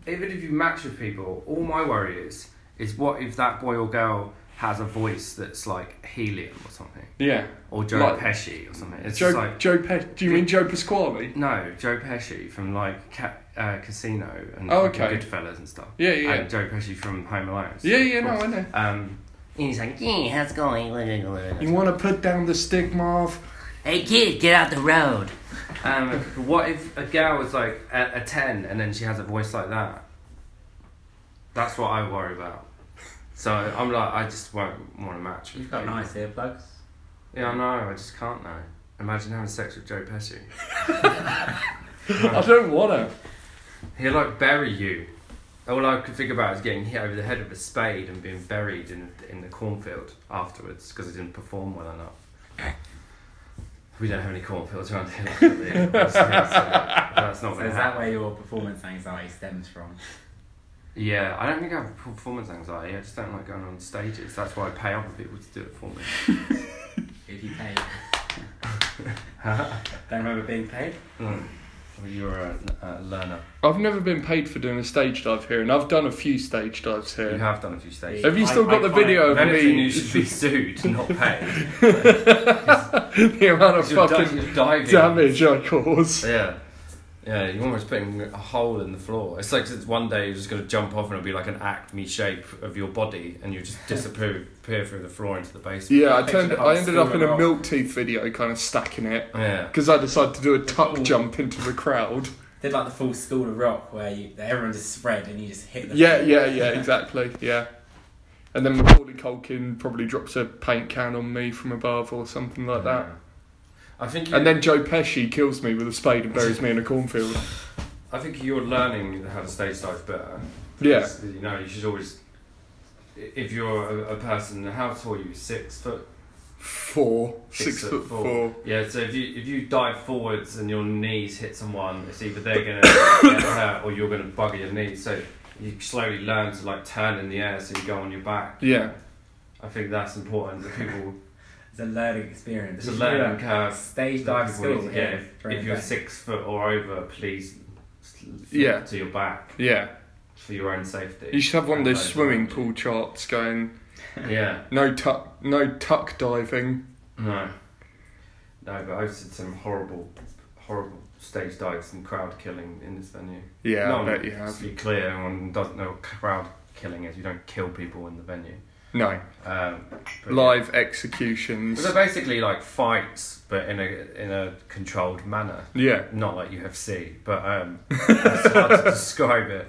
even if you match with people, all my worry is is what if that boy or girl has a voice that's like helium or something,
Yeah.
or Joe
Like-
Pesci or something. It's
Joe
like
Joe Pe- Do you mean Joe Pasquale?
no Joe Pesci from like Ca- uh, Casino and
Oh, okay.
Goodfellas and stuff.
Yeah, yeah.
And Joe Pesci from Home Alone.
Yeah, yeah,
of
no. I know.
Um, and he's like, yeah, how's it going?
You want to put down the stigma of
Hey kid, get out the road.
Um, what if a girl was like a, a 10 and then she has a voice like that? That's what I worry about. So I'm like, I just won't want to match
You've got
people.
nice earplugs.
Yeah, I know, I just can't now. Imagine having sex with Joe Pesci.
I don't want to.
He'll like bury you. All I could think about is getting hit over the head with a spade and being buried in, in the cornfield afterwards because I didn't perform well enough. We don't have any cornfields around here. luckily. That's that's not
So is
to
that where your performance anxiety stems from?
Yeah, I don't think I have performance anxiety. I just don't like going on stages. That's why I pay other people to do it for me.
If you pay. Don't remember being paid?
Mm. Well, you're a, a learner.
I've never been paid for doing a stage dive here, and I've done a few stage dives here.
You have done a few stages.
Have you still got the video
If
of
anything,
me?
you should be sued, not paid.
the amount of
You're, di-
fucking
you're diving.
damage I cause.
Yeah. Yeah, you're almost putting a hole in the floor. It's like it's one day you're just going to jump off and it'll be like an acme shape of your body and you just disappear appear through the floor into the basement.
Yeah, I turned. I ended up in a
rock.
milk teeth video, kind of stacking it oh,
Yeah.
because I decided to do a tuck
Ooh.
jump into the crowd.
They did like the full school of rock where you everyone just spread and you just hit the
Yeah, yeah, yeah, exactly. Yeah. And then Macaulay Culkin probably drops a paint can on me from above or something like that.
I think you,
And then Joe Pesci kills me with a spade and buries me in a cornfield.
I think you're learning how to stage dive better.
Yeah.
You know, you should always. If you're a, a person, how tall are you? Six foot.
Four. Six, foot four.
Yeah. So if you if you dive forwards and your knees hit someone, it's either they're gonna get hurt or you're gonna bugger your knees. So you slowly learn to like turn in the air, so you go on your back.
Yeah.
I think that's important that people.
It's a learning experience.
It's a
You should do
learning
that.
curve.
Stage
that
dive
people
school
need to If,
during
if you're
the-
six foot or over, please.
Yeah.
To your back
Yeah.
for your own safety.
You should have one of those
Those
swimming
around you.
pool charts going
Yeah.
no tuck no tuck diving.
No. No, but I've seen some horrible, horrible stage dives and crowd killing in this venue.
Yeah,
no,
I bet you
Just
have.
to be clear, anyone doesn't know what crowd killing is. You don't kill people in the venue.
No.
Um, but-
Live executions.
But they're basically like fights, but in a in a controlled manner.
Yeah.
Not like UFC, but um, it's hard to describe it.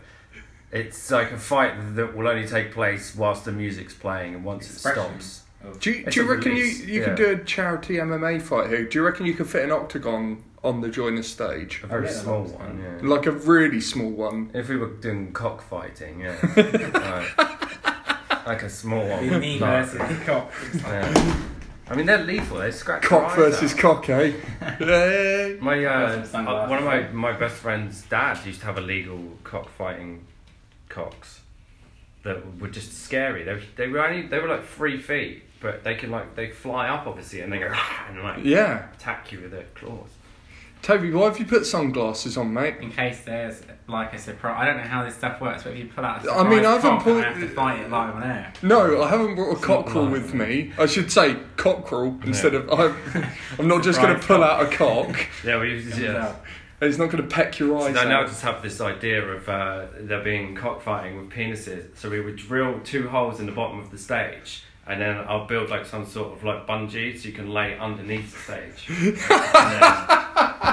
It's like a fight that will only take place whilst the music's playing, and once
Expression.
it stops.
Do you, do you reckon you,
release,
you
yeah.
could do a charity MMA fight here? Do you reckon you could fit an octagon on the joiner stage?
A very
yeah,
small one, yeah.
Like a really small one?
If we were doing cockfighting, yeah. Right. Like a small one.
Me
Like-
versus cock.
Yeah. I mean, they're lethal. They scratch your
Cock
eyes
versus
out.
cock, eh? Hey.
My
Got
uh,
some sunglasses.
one of my my best friend's dad used to have illegal cockfighting cocks that were just scary. They were, they were only they were like three feet, but they can like they fly up obviously and they go and like
Yeah.
attack you with their claws.
Toby, why have you put sunglasses on, mate?
In case there's like a surprise, I don't know how this stuff works, but if you pull out a
I mean,
surprise
I haven't
cock,
pulled-
I have to fight it live on air.
No, I haven't brought a
It's
cockerel with me. I should say cockerel instead of. I'm, I'm not just going to pull out a cock.
Yeah, we used to.
Comes
Yeah.
out.
It's not going to peck your
So
eyes
I now just have this idea of uh, there being cockfighting with penises. So we would drill two holes in the bottom of the stage, and then I'll build like some sort of like bungee so you can lay underneath the stage.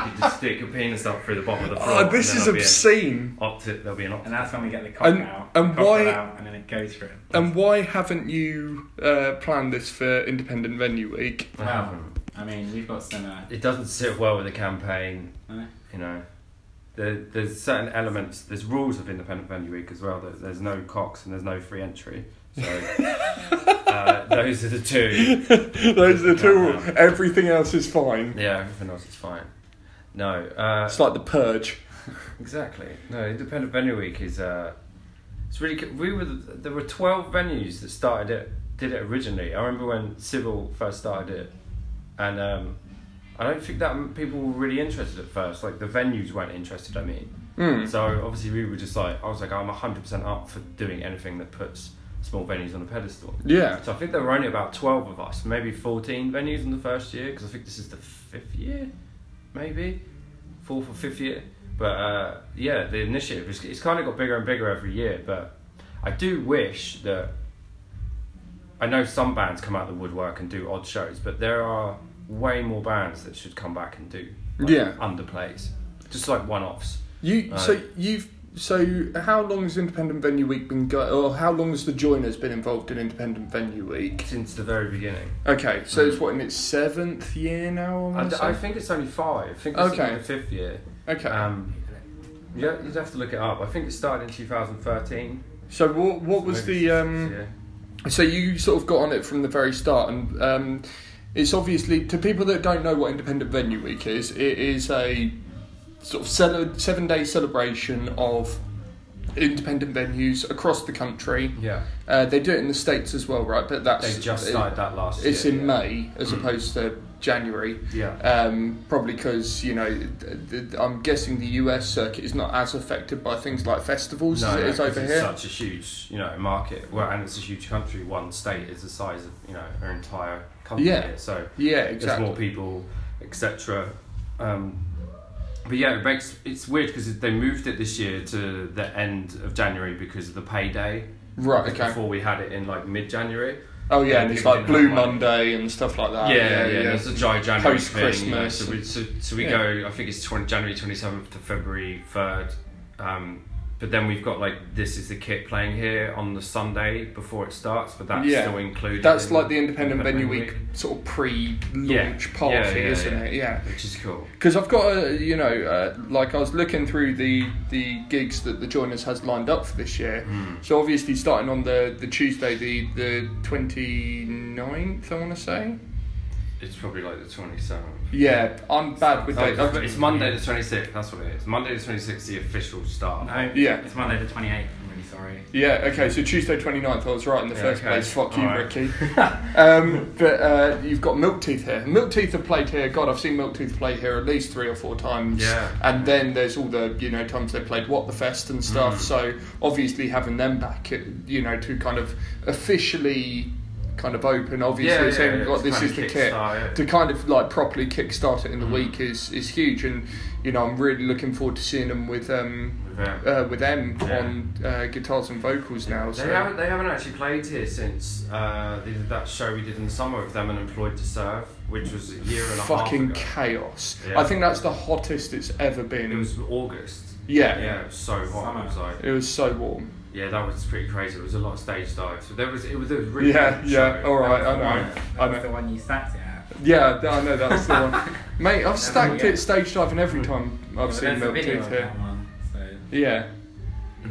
and you just stick your penis up through the bottom of the floor.
Oh, this is
then there'll be
obscene.
An opti- there'll be an
And that's when we get the cock
And-
out.
and
cock
why-
out, and then it goes for it.
And why haven't you uh, planned this for Independent Venue Week?
I haven't.
I mean, we've got some. Uh,
It doesn't sit well with the campaign.
No.
You know, there, there's certain elements. There's rules of Independent Venue Week as well. That there's no cocks and there's no free entry. So uh, those are the two.
Those are the two. Everything else is fine.
Yeah, everything else is fine. No, uh,
It's like the purge.
exactly. No, Independent Venue Week is. Uh, it's really. co- We were. There were twelve venues that started it. Did it originally. I remember when Sybil first started it, and um, I don't think that m- people were really interested at first. Like the venues weren't interested. I mean,
Mm.
so obviously we were just like, I was like, I'm hundred percent up for doing anything that puts small venues on a pedestal.
Yeah.
So I think there were only about twelve of us, maybe fourteen venues in the first year, because I think this is the fifth year, maybe fourth or fifth year. But uh, yeah, the initiative is it's kind of got bigger and bigger every year. But I do wish that I know some bands come out of the woodwork and do odd shows, but there are way more bands that should come back and do like,
Yeah.
underplays, just like one-offs.
You
Right.
so you've so how long has Independent Venue Week been going, or how long has the Joiners been involved in Independent Venue Week?
Since the very beginning,
Okay, so it's what in its seventh year now. I
d-? I think it's only five. I think this
Okay.
the fifth year.
okay.
Um, yeah, you'd have to look it up. I think it started in 2013.
so what what was the um? So you sort of got on it from the very start, and um, it's obviously to people that don't know what Independent Venue Week is. It is a sort of cele- seven day celebration of independent venues across the country.
Yeah,
Uh, they do it in the states as well, right? But that's
they just
it-
started that last
It's
year.
in
yeah.
May as
Mm.
opposed to January.
Yeah.
Um, probably because you know, th- th- I'm guessing the US circuit is not as affected by things like festivals
No,
as it
no,
is over
it's
here.
such a huge, you know, market. Well, and it's a huge country. One state is the size of, you know, our entire country.
Yeah.
here, So
yeah,
there's
exactly.
more people, etc. Um, but yeah, it makes it's weird because they moved it this year to the end of January because of the payday.
Right. Okay.
Before we had it in like mid-January.
Oh yeah,
Yeah,
and it's like Blue. Monday and stuff like that.
yeah, yeah, It's a dry January
Post
thing. You know,
Christmas
so we, so, so we
Yeah.
go. I think it's 20, January twenty seventh to February third. Um, but then we've got like this is the kit playing here on the Sunday before it starts, but that's
Yeah.
still included.
That's
in
like the Independent Venue
Venue
Week sort of pre-launch
Yeah.
party,
Yeah,
isn't it? Yeah.
which is cool.
Because I've got a, you know, uh, like I was looking through the the gigs that the Joiners has lined up for this year.
Mm.
So obviously starting on the the Tuesday, the the 29th, I want to say.
It's probably like the twenty seventh.
Yeah, I'm bad with
Oh,
dates.
it's, it's Monday the twenty sixth. That's what it is. Monday the twenty sixth, the official start.
No,
Yeah.
it's Monday the 28th. I'm really sorry.
Yeah, okay, so Tuesday 29th, I was right in the
Yeah,
first
okay.
place. Fuck you,
Alright.
Ricky. um, but uh, you've got Milk Teeth here. Milk Teeth have played here. God, I've seen Milk Teeth play here at least three or four times.
Yeah.
And then there's all the, you know, times they played What the Fest and stuff.
Mm.
So obviously having them back, it- you know, to kind of officially kind of open, obviously
Yeah, yeah,
saying,
yeah,
"What
to
this is the kit.
kickstart.
To kind of like properly kickstart it in the
Mm.
week is, is huge. And, you know, I'm really looking forward to seeing them with. Um,
Yeah.
uh, with them
Yeah.
on uh, guitars and vocals now.
They haven't. They haven't actually played here since uh, they did that show we did in the summer with them and Employed to Serve, which was a year and a
fucking
half ago.
chaos.
Yeah.
I think that's the hottest it's ever been.
It was August.
yeah,
Yeah, it was so hot.
Summer.
It was like
it was so warm.
Yeah, that was pretty crazy. It was a lot of stage dives. So There was it was a really
Yeah,
good
yeah,
show.
all right,
That
I
was
know.
right.
I
was
know.
the one you stacked it at.
Yeah, I know that's the one. Mate, I've stacked it stage diving every time I've
but
seen
there's
Milk Teeth here.
one, so.
Yeah.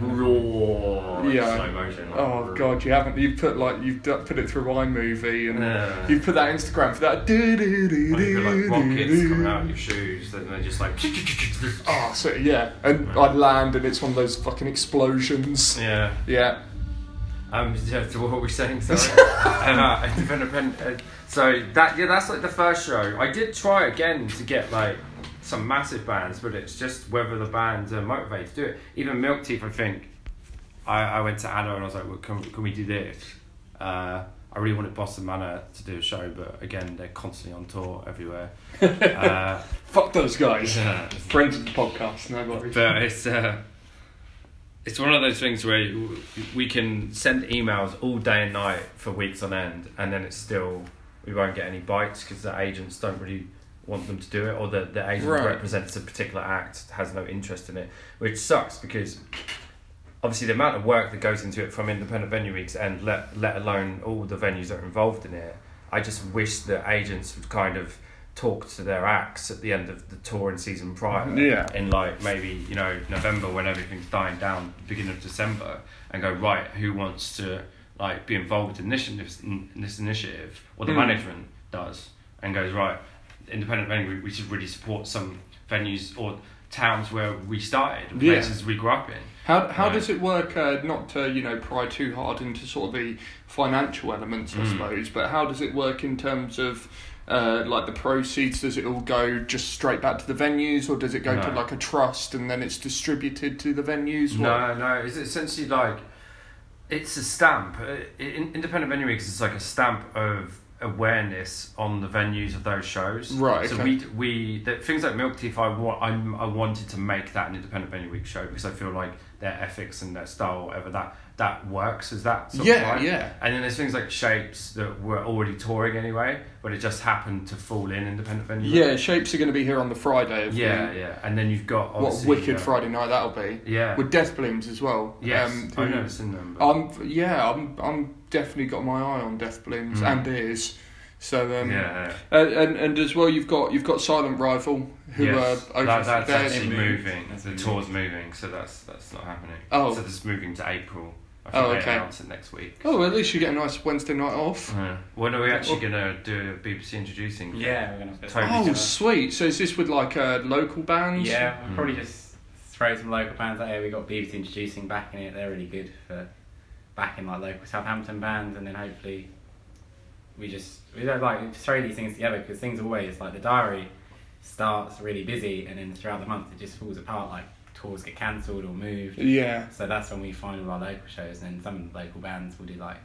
Raw,
Yeah.
slow motion. like,
Oh god, you haven't. You've put like you've d- put it through iMovie and
Yeah.
you've put that Instagram for that.
Like, you got, like rockets coming out of your shoes, and they're just like.
Oh, so yeah, and I'd land and it's one of those fucking explosions.
Yeah.
Yeah.
Um, yeah, so what were we saying? Sorry. uh, uh, so that yeah, that's like the first show. I did try again to get like some massive bands, but it's just whether the bands are motivated to do it. Even Milk Teeth, I think. I, I went to Anna and I was like, well, can, can we do this? Uh, I really wanted Boston Manor to do a show, but again, they're constantly on tour everywhere. uh,
Fuck those guys.
yeah,
Friends of the podcast, no worries.
but it's uh, it's one of those things where we can send emails all day and night for weeks on end, and then it's still we won't get any bites because the agents don't really want them to do it, or the the agent
Right.
represents a particular act has no interest in it, which sucks because obviously the amount of work that goes into it from independent venue weeks and let let alone all the venues that are involved in it. I just wish that agents would kind of talk to their acts at the end of the tour touring season prior
Yeah.
in like maybe you know November when everything's dying down, beginning of December, and go right. Who wants to like be involved in this in this initiative, or the
Mm.
management does, and goes right. Independent venue, we- we should really support some venues or towns where we started,
Yeah.
places we grew up in.
How how
Right.
does it work? Uh, not to you know pry too hard into sort of the financial elements, I
Mm.
suppose, but how does it work in terms of uh, like the proceeds? Does it all go just straight back to the venues, or does it go to like a trust and then it's distributed to the venues?
No, no, it's essentially like it's a stamp. Uh, in, independent venue is like a stamp of awareness on the venues of those shows.
Right,
So
okay.
we we the, things like Milk Teeth. I wa- I'm, I wanted to make that an independent venue week show because I feel like their ethics and their style, whatever that that works as that. Sort
Yeah,
of
yeah.
And then there's things like Shapes that were already touring anyway, but it just happened to fall in independent venue.
Yeah, Shapes are going to be here on the Friday. Of
Yeah,
the,
yeah. And then you've got
What wicked
uh,
Friday night that'll be
Yeah.
with Death Blooms as well.
yes.
um,
I've never seen them.
I'm yeah, I'm I'm definitely got my eye on Death Blooms
Mm.
and ears. So um,
yeah.
uh, and and as well, you've got you've got Silent Rival who
yes,
are
that, that's actually
moved.
moving. The tour's moving, so that's that's not happening.
Oh.
so it's moving to April. I
Oh,
think they
okay.
announce it next week.
Oh, well, at least you get a nice Wednesday night off.
Uh, when are we actually gonna do a BBC introducing?
Yeah, we're gonna.
Totally
Oh,
different.
sweet! So is this with like uh, local bands?
Yeah, we'll
Mm.
probably just throw some local bands out here. We got BBC introducing backing it. They're really good for backing like local Southampton bands, and then hopefully we just we don't like just throw these things together because things always like the diary starts really busy, and then throughout the month it just falls apart. Like tours get cancelled or moved.
Yeah.
So that's when we find all our local shows, and some local bands will do like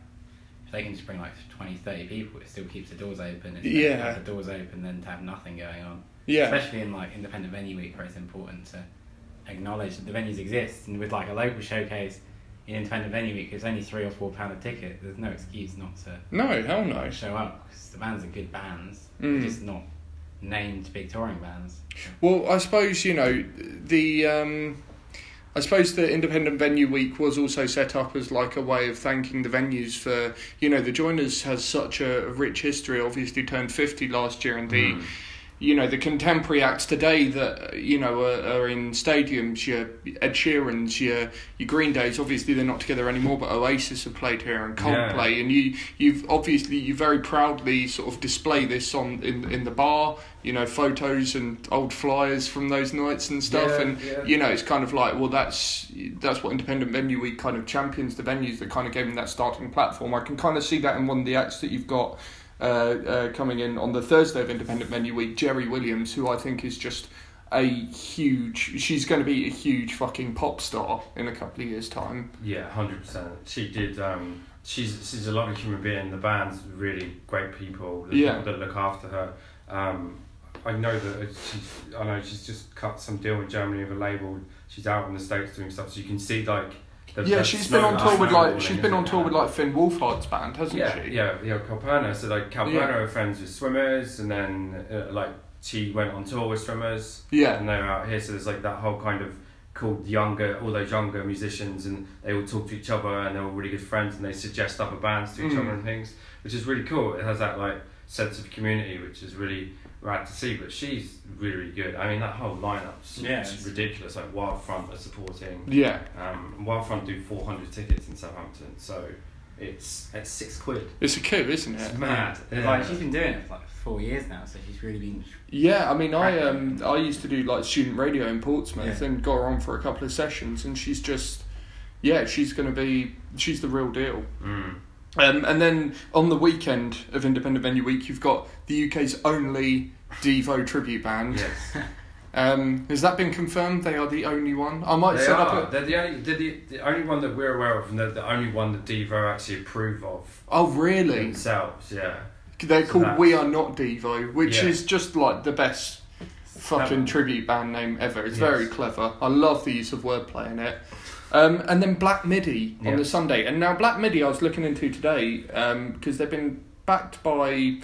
if they can just bring like 20, 30 people, it still keeps the doors open. It's better to
Yeah.
have the doors open than to have nothing going on
Yeah.
especially in like independent venue week where it's important to acknowledge that the venues exist and with like a local showcase in independent venue week it's only three or four pound a ticket there's no excuse not to
No, hell no.
show up because the bands are good bands
Mm.
they're just not named big touring bands
Well, I suppose you know the. Um, I suppose the Independent Venue Week was also set up as like a way of thanking the venues for you know the Joiners has such a rich history. Obviously, turned fifty last year, and the
Mm.
You know the contemporary acts today that you know are, are in stadiums. Your Ed Sheeran's, your your Green Days. Obviously, they're not together anymore, but Oasis have played here and Coldplay, and you you've obviously you very proudly sort of display this on in in the bar. You know, photos and old flyers from those nights and stuff,
Yeah,
and
yeah.
you know it's kind of like well that's that's what Independent Venue Week kind of champions the venues that kind of gave them that starting platform. I can kind of see that in one of the acts that you've got coming in on the Thursday of Independent Venue Week, Jerry Williams, who I think is just a huge. She's going to be a huge fucking pop star in a couple of years' time.
Yeah, hundred percent. She did. Um, she's she's a lovely human being. The band's really great people. The
Yeah.
people that look after her. Um, I know that she's. I know she's just cut some deal in Germany with a label. She's out in the states doing stuff, so you can see like. The,
Yeah,
the
she's been on tour with like she's been on tour with like Finn Wolfhard's band, hasn't
yeah,
she?
yeah, yeah, Calpurnia. So like Calpurnia
Yeah.
are friends with swimmers, and then uh, like she went on tour with swimmers,
Yeah.
and they're out here. So there's like that whole kind of called younger, all those younger musicians, and they all talk to each other, and they're all really good friends, and they suggest other bands to each
Mm.
other and things, which is really cool. It has that like sense of community, which is really rad to see. But she's really, really good. I mean, that whole lineup's
Yeah,
it's
it's-
ridiculous. Like Wildfront are supporting.
Yeah.
Um, Wildfront do 400 tickets in Southampton, so it's it's six quid.
It's a coup, isn't
It's
it?
mad.
like she's been doing it for like four years now so she's really been
Yeah, I mean, I um, I used to do like student radio in Portsmouth
Yeah.
and got her on for a couple of sessions, and she's just, yeah, she's going to be, she's the real deal.
Mm.
Um, and then on the weekend of Independent Venue Week, you've got the UK's only Devo tribute band.
Yes.
Um, has that been confirmed? They are the only one. I might
They
set
are.
up. A,
They're the only they're the, the only one that we're aware of, and they're the only one that Devo actually approve of
oh, really?
themselves. Yeah.
They're
So
called
that's-
We Are Not Devo, which
Yeah.
is just like the best fucking tribute band name ever. It's
Yes.
very clever. I love the use of wordplay in it. Um, and then Black Midi on
Yeah.
the Sunday. And now Black Midi I was looking into today because they've been backed by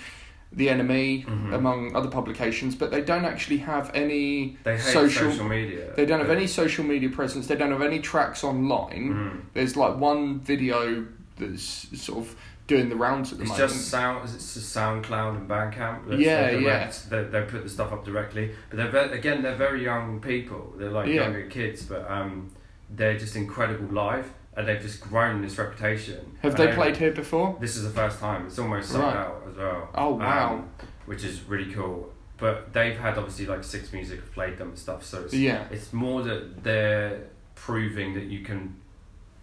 the NME
Mhm.
among other publications, but they don't actually have any social.
social, media.
They don't have
but-
any social media presence. They don't have any tracks online.
Mm.
There's like one video that's sort of doing the rounds at the
It's
moment.
just sound. It's just SoundCloud and Bandcamp. That's
Yeah,
their
yeah.
They, they put the stuff up directly, but they're ve- again they're very young people. They're like
Yeah.
younger kids, but um, they're just incredible live, and they've just grown this reputation.
have
And
they played here before?
This is the first time. It's almost sold
Right.
out as well.
Oh, wow.
Um, which is really cool. But they've had obviously like Six Music have played them and stuff, so it's
Yeah.
it's more that they're proving that you can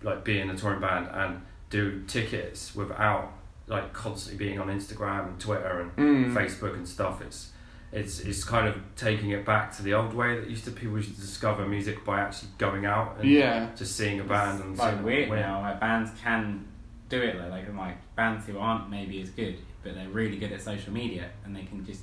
like be in a touring band and do tickets without like constantly being on Instagram and Twitter and
Mm.
Facebook and stuff. It's it's it's kind of taking it back to the old way that used to people used to discover music by actually going out and
Yeah.
just seeing a band and
It's like
seeing
weird
when-
now. Like bands can do it. Like, like like bands who aren't maybe as good, but they're really good at social media, and they can just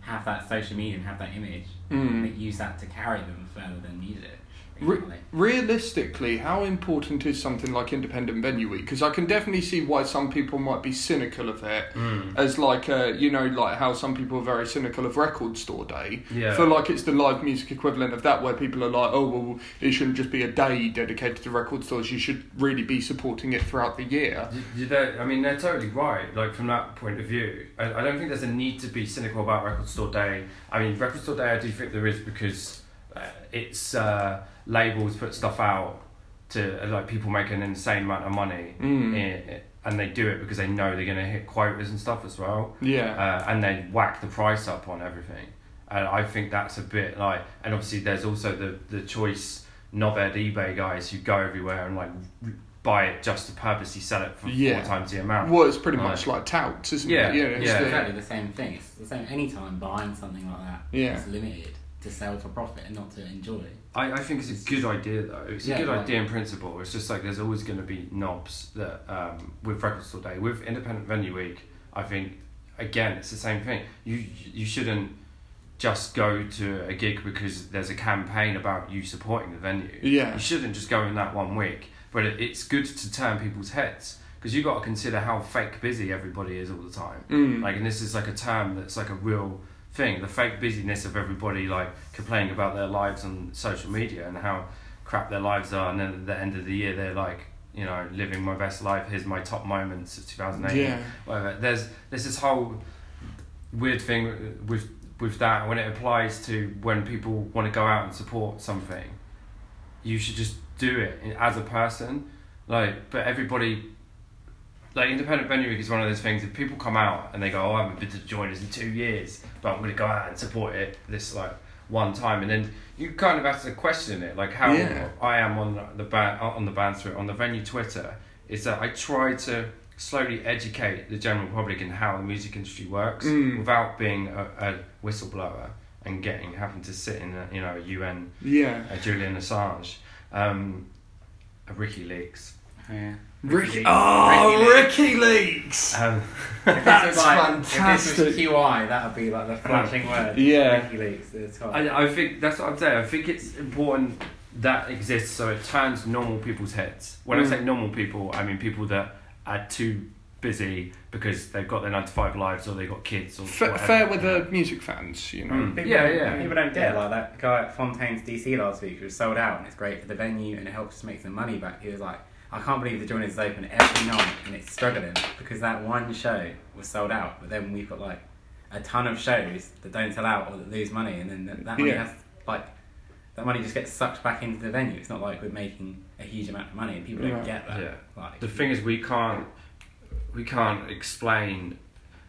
have that social media and have that image,
Mm.
and use that to carry them further than music.
Re- realistically, how important is something like Independent Venue Week? Because I can definitely see why some people might be cynical of it,
Mm.
as like uh, you know, like how some people are very cynical of Record Store Day.
Yeah.
feel like it's the live music equivalent of that, where people are like, oh well, it shouldn't just be a day dedicated to record stores. You should really be supporting it throughout the year.
You- you I mean, they're totally right. Like from that point of view, I, I don't think there's a need to be cynical about Record Store Day. I mean, Record Store Day, I do think there is because uh, it's uh, labels put stuff out to uh, like people make an insane amount of money,
Mm.
i- and they do it because they know they're gonna hit quotas and stuff as well.
Yeah.
uh, and they whack the price up on everything. And I think that's a bit like, and obviously there's also the the choice knobhead eBay guys who go everywhere and like buy it just to purposely sell it for
Yeah.
four times the amount.
well, it's pretty
Right.
much like touts, isn't
Yeah,
it? Yeah. It's
yeah.
the-
exactly the same thing. It's the same. Anytime buying something like that,
Yeah.
it's limited to sell for profit and not to enjoy.
I, I think it's a good idea though. It's
Yeah,
a good
like-
idea in principle. It's just like there's always going to be knobs that um, with Record Store Day, with Independent Venue Week. I think again it's the same thing. You you shouldn't just go to a gig because there's a campaign about you supporting the venue.
Yeah.
You shouldn't just go in that one week. But it, it's good to turn people's heads because you got to consider how fake busy everybody is all the time.
Mm.
Like, and this is like a term that's like a real thing. The fake busyness of everybody like complaining about their lives on social media and how crap their lives are, and then at the end of the year they're like, you know, living my best life. Here's my top moments of 2008.
Yeah.
Whatever. There's there's this whole weird thing with with that when it applies to when people want to go out and support something. You should just do it as a person, like. But everybody like independent venue week is one of those things if people come out and they go oh i haven't been to the joiners in two years but i'm going to go out and support it this like one time and then you kind of have to question it like how
Yeah.
i am on the band on the band on the venue twitter is that i try to slowly educate the general public in how the music industry works
Mm.
without being a, a whistleblower and getting having to sit in a you know a un
Yeah.
a julian assange um a ricky leaks
Yeah.
Ricky.
Leaks.
Oh,
Ricky
Ricky Leaks.
um,
That's
was like, If
fantastic.
this was QI, that would be like the flashing word.
Yeah.
WikiLeaks. It's hot.
I, I think that's what I'm saying. I think it's important that exists so it turns normal people's heads. When I
Mm.
say normal people, I mean people that are too busy because they've got their nine to five lives or they've got kids or
Fa-
whatever.
fair with the music fans, you know.
Mm.
People
Yeah,
don't-
yeah.
People don't get it. like that guy at Fontaines DC last week who was sold out and it's great for the venue and it helps to make some money back. He was like, I can't believe the joint is open every night and it's struggling because that one show was sold out. But then we've got like a ton of shows that don't sell out or that lose money and then that, that money
Yeah.
has like that money just gets sucked back into the venue. It's not like we're making a huge amount of money and people don't get that.
Yeah.
Like
The thing is, we can't we can't explain.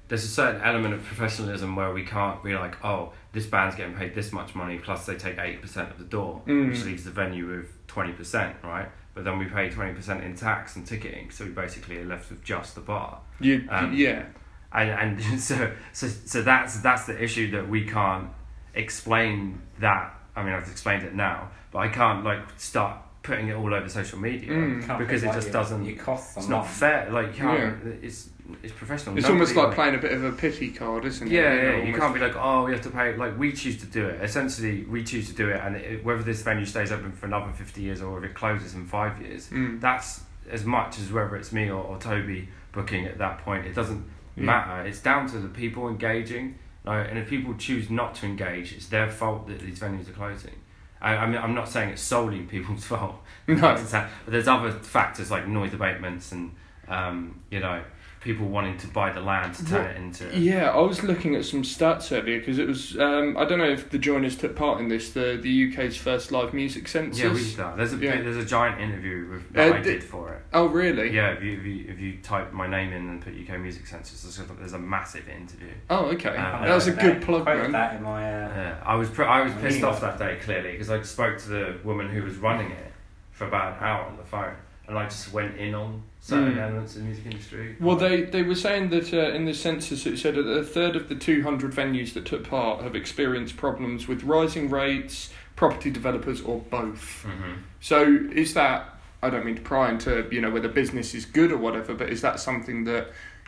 There's a certain element of professionalism where we can't be like, oh, this band's getting paid this much money, plus they take eight percent of the door,
Mm.
which leaves the venue with twenty percent, right? But then we pay twenty percent in tax and ticketing, so we basically are left with just the bar.
You,
Um,
yeah.
and and so so so that's that's the issue that we can't explain that I mean I've explained it now but I can't like start putting it all over social media
Mm.
Because it just doesn't
It costs
it's not fair like you can't it's it's professional
It's almost like playing a bit of a pity card, isn't it?
yeah,
You know,
yeah, you can't be like, oh, we have to pay. Like, we choose to do it. Essentially, we choose to do it, and it, whether this venue stays open for another 50 years or if it closes in five years,
Mm.
that's as much as whether it's me or, or Toby booking at that point. It doesn't
Yeah.
matter. It's down to the people engaging. Like, and if people choose not to engage, it's their fault that these venues are closing. I, I mean, I'm not saying it's solely people's fault.
No.
but there's other factors like noise abatements and um, you know people wanting to buy the land to turn
What-
it into.
Yeah, I was looking at some stats earlier because it was. Um, I don't know if the joiners took part in this. The the UK's first live music census.
Yeah, we did that. There's a
Yeah.
there's a giant interview with, that
Uh,
I did for it.
Oh really?
Yeah, if you, if you if you type my name in and put UK Music Census, there's a, there's a massive interview.
Oh okay.
Uh,
that was a good
that-
plug, man.
that in my. Uh,
Yeah, I was pr- I was pissed off
that.
that day clearly because I spoke to the woman who was running it for about an hour on the phone, and I just went in on certain
Mm.
elements of the music industry.
Well, they, they were saying that uh, in the census it said that a third of the 200 venues that took part have experienced problems with rising rates, property developers, or both.
hmm
So is that, I don't mean to pry into, you know, whether business is good or whatever, but is that something that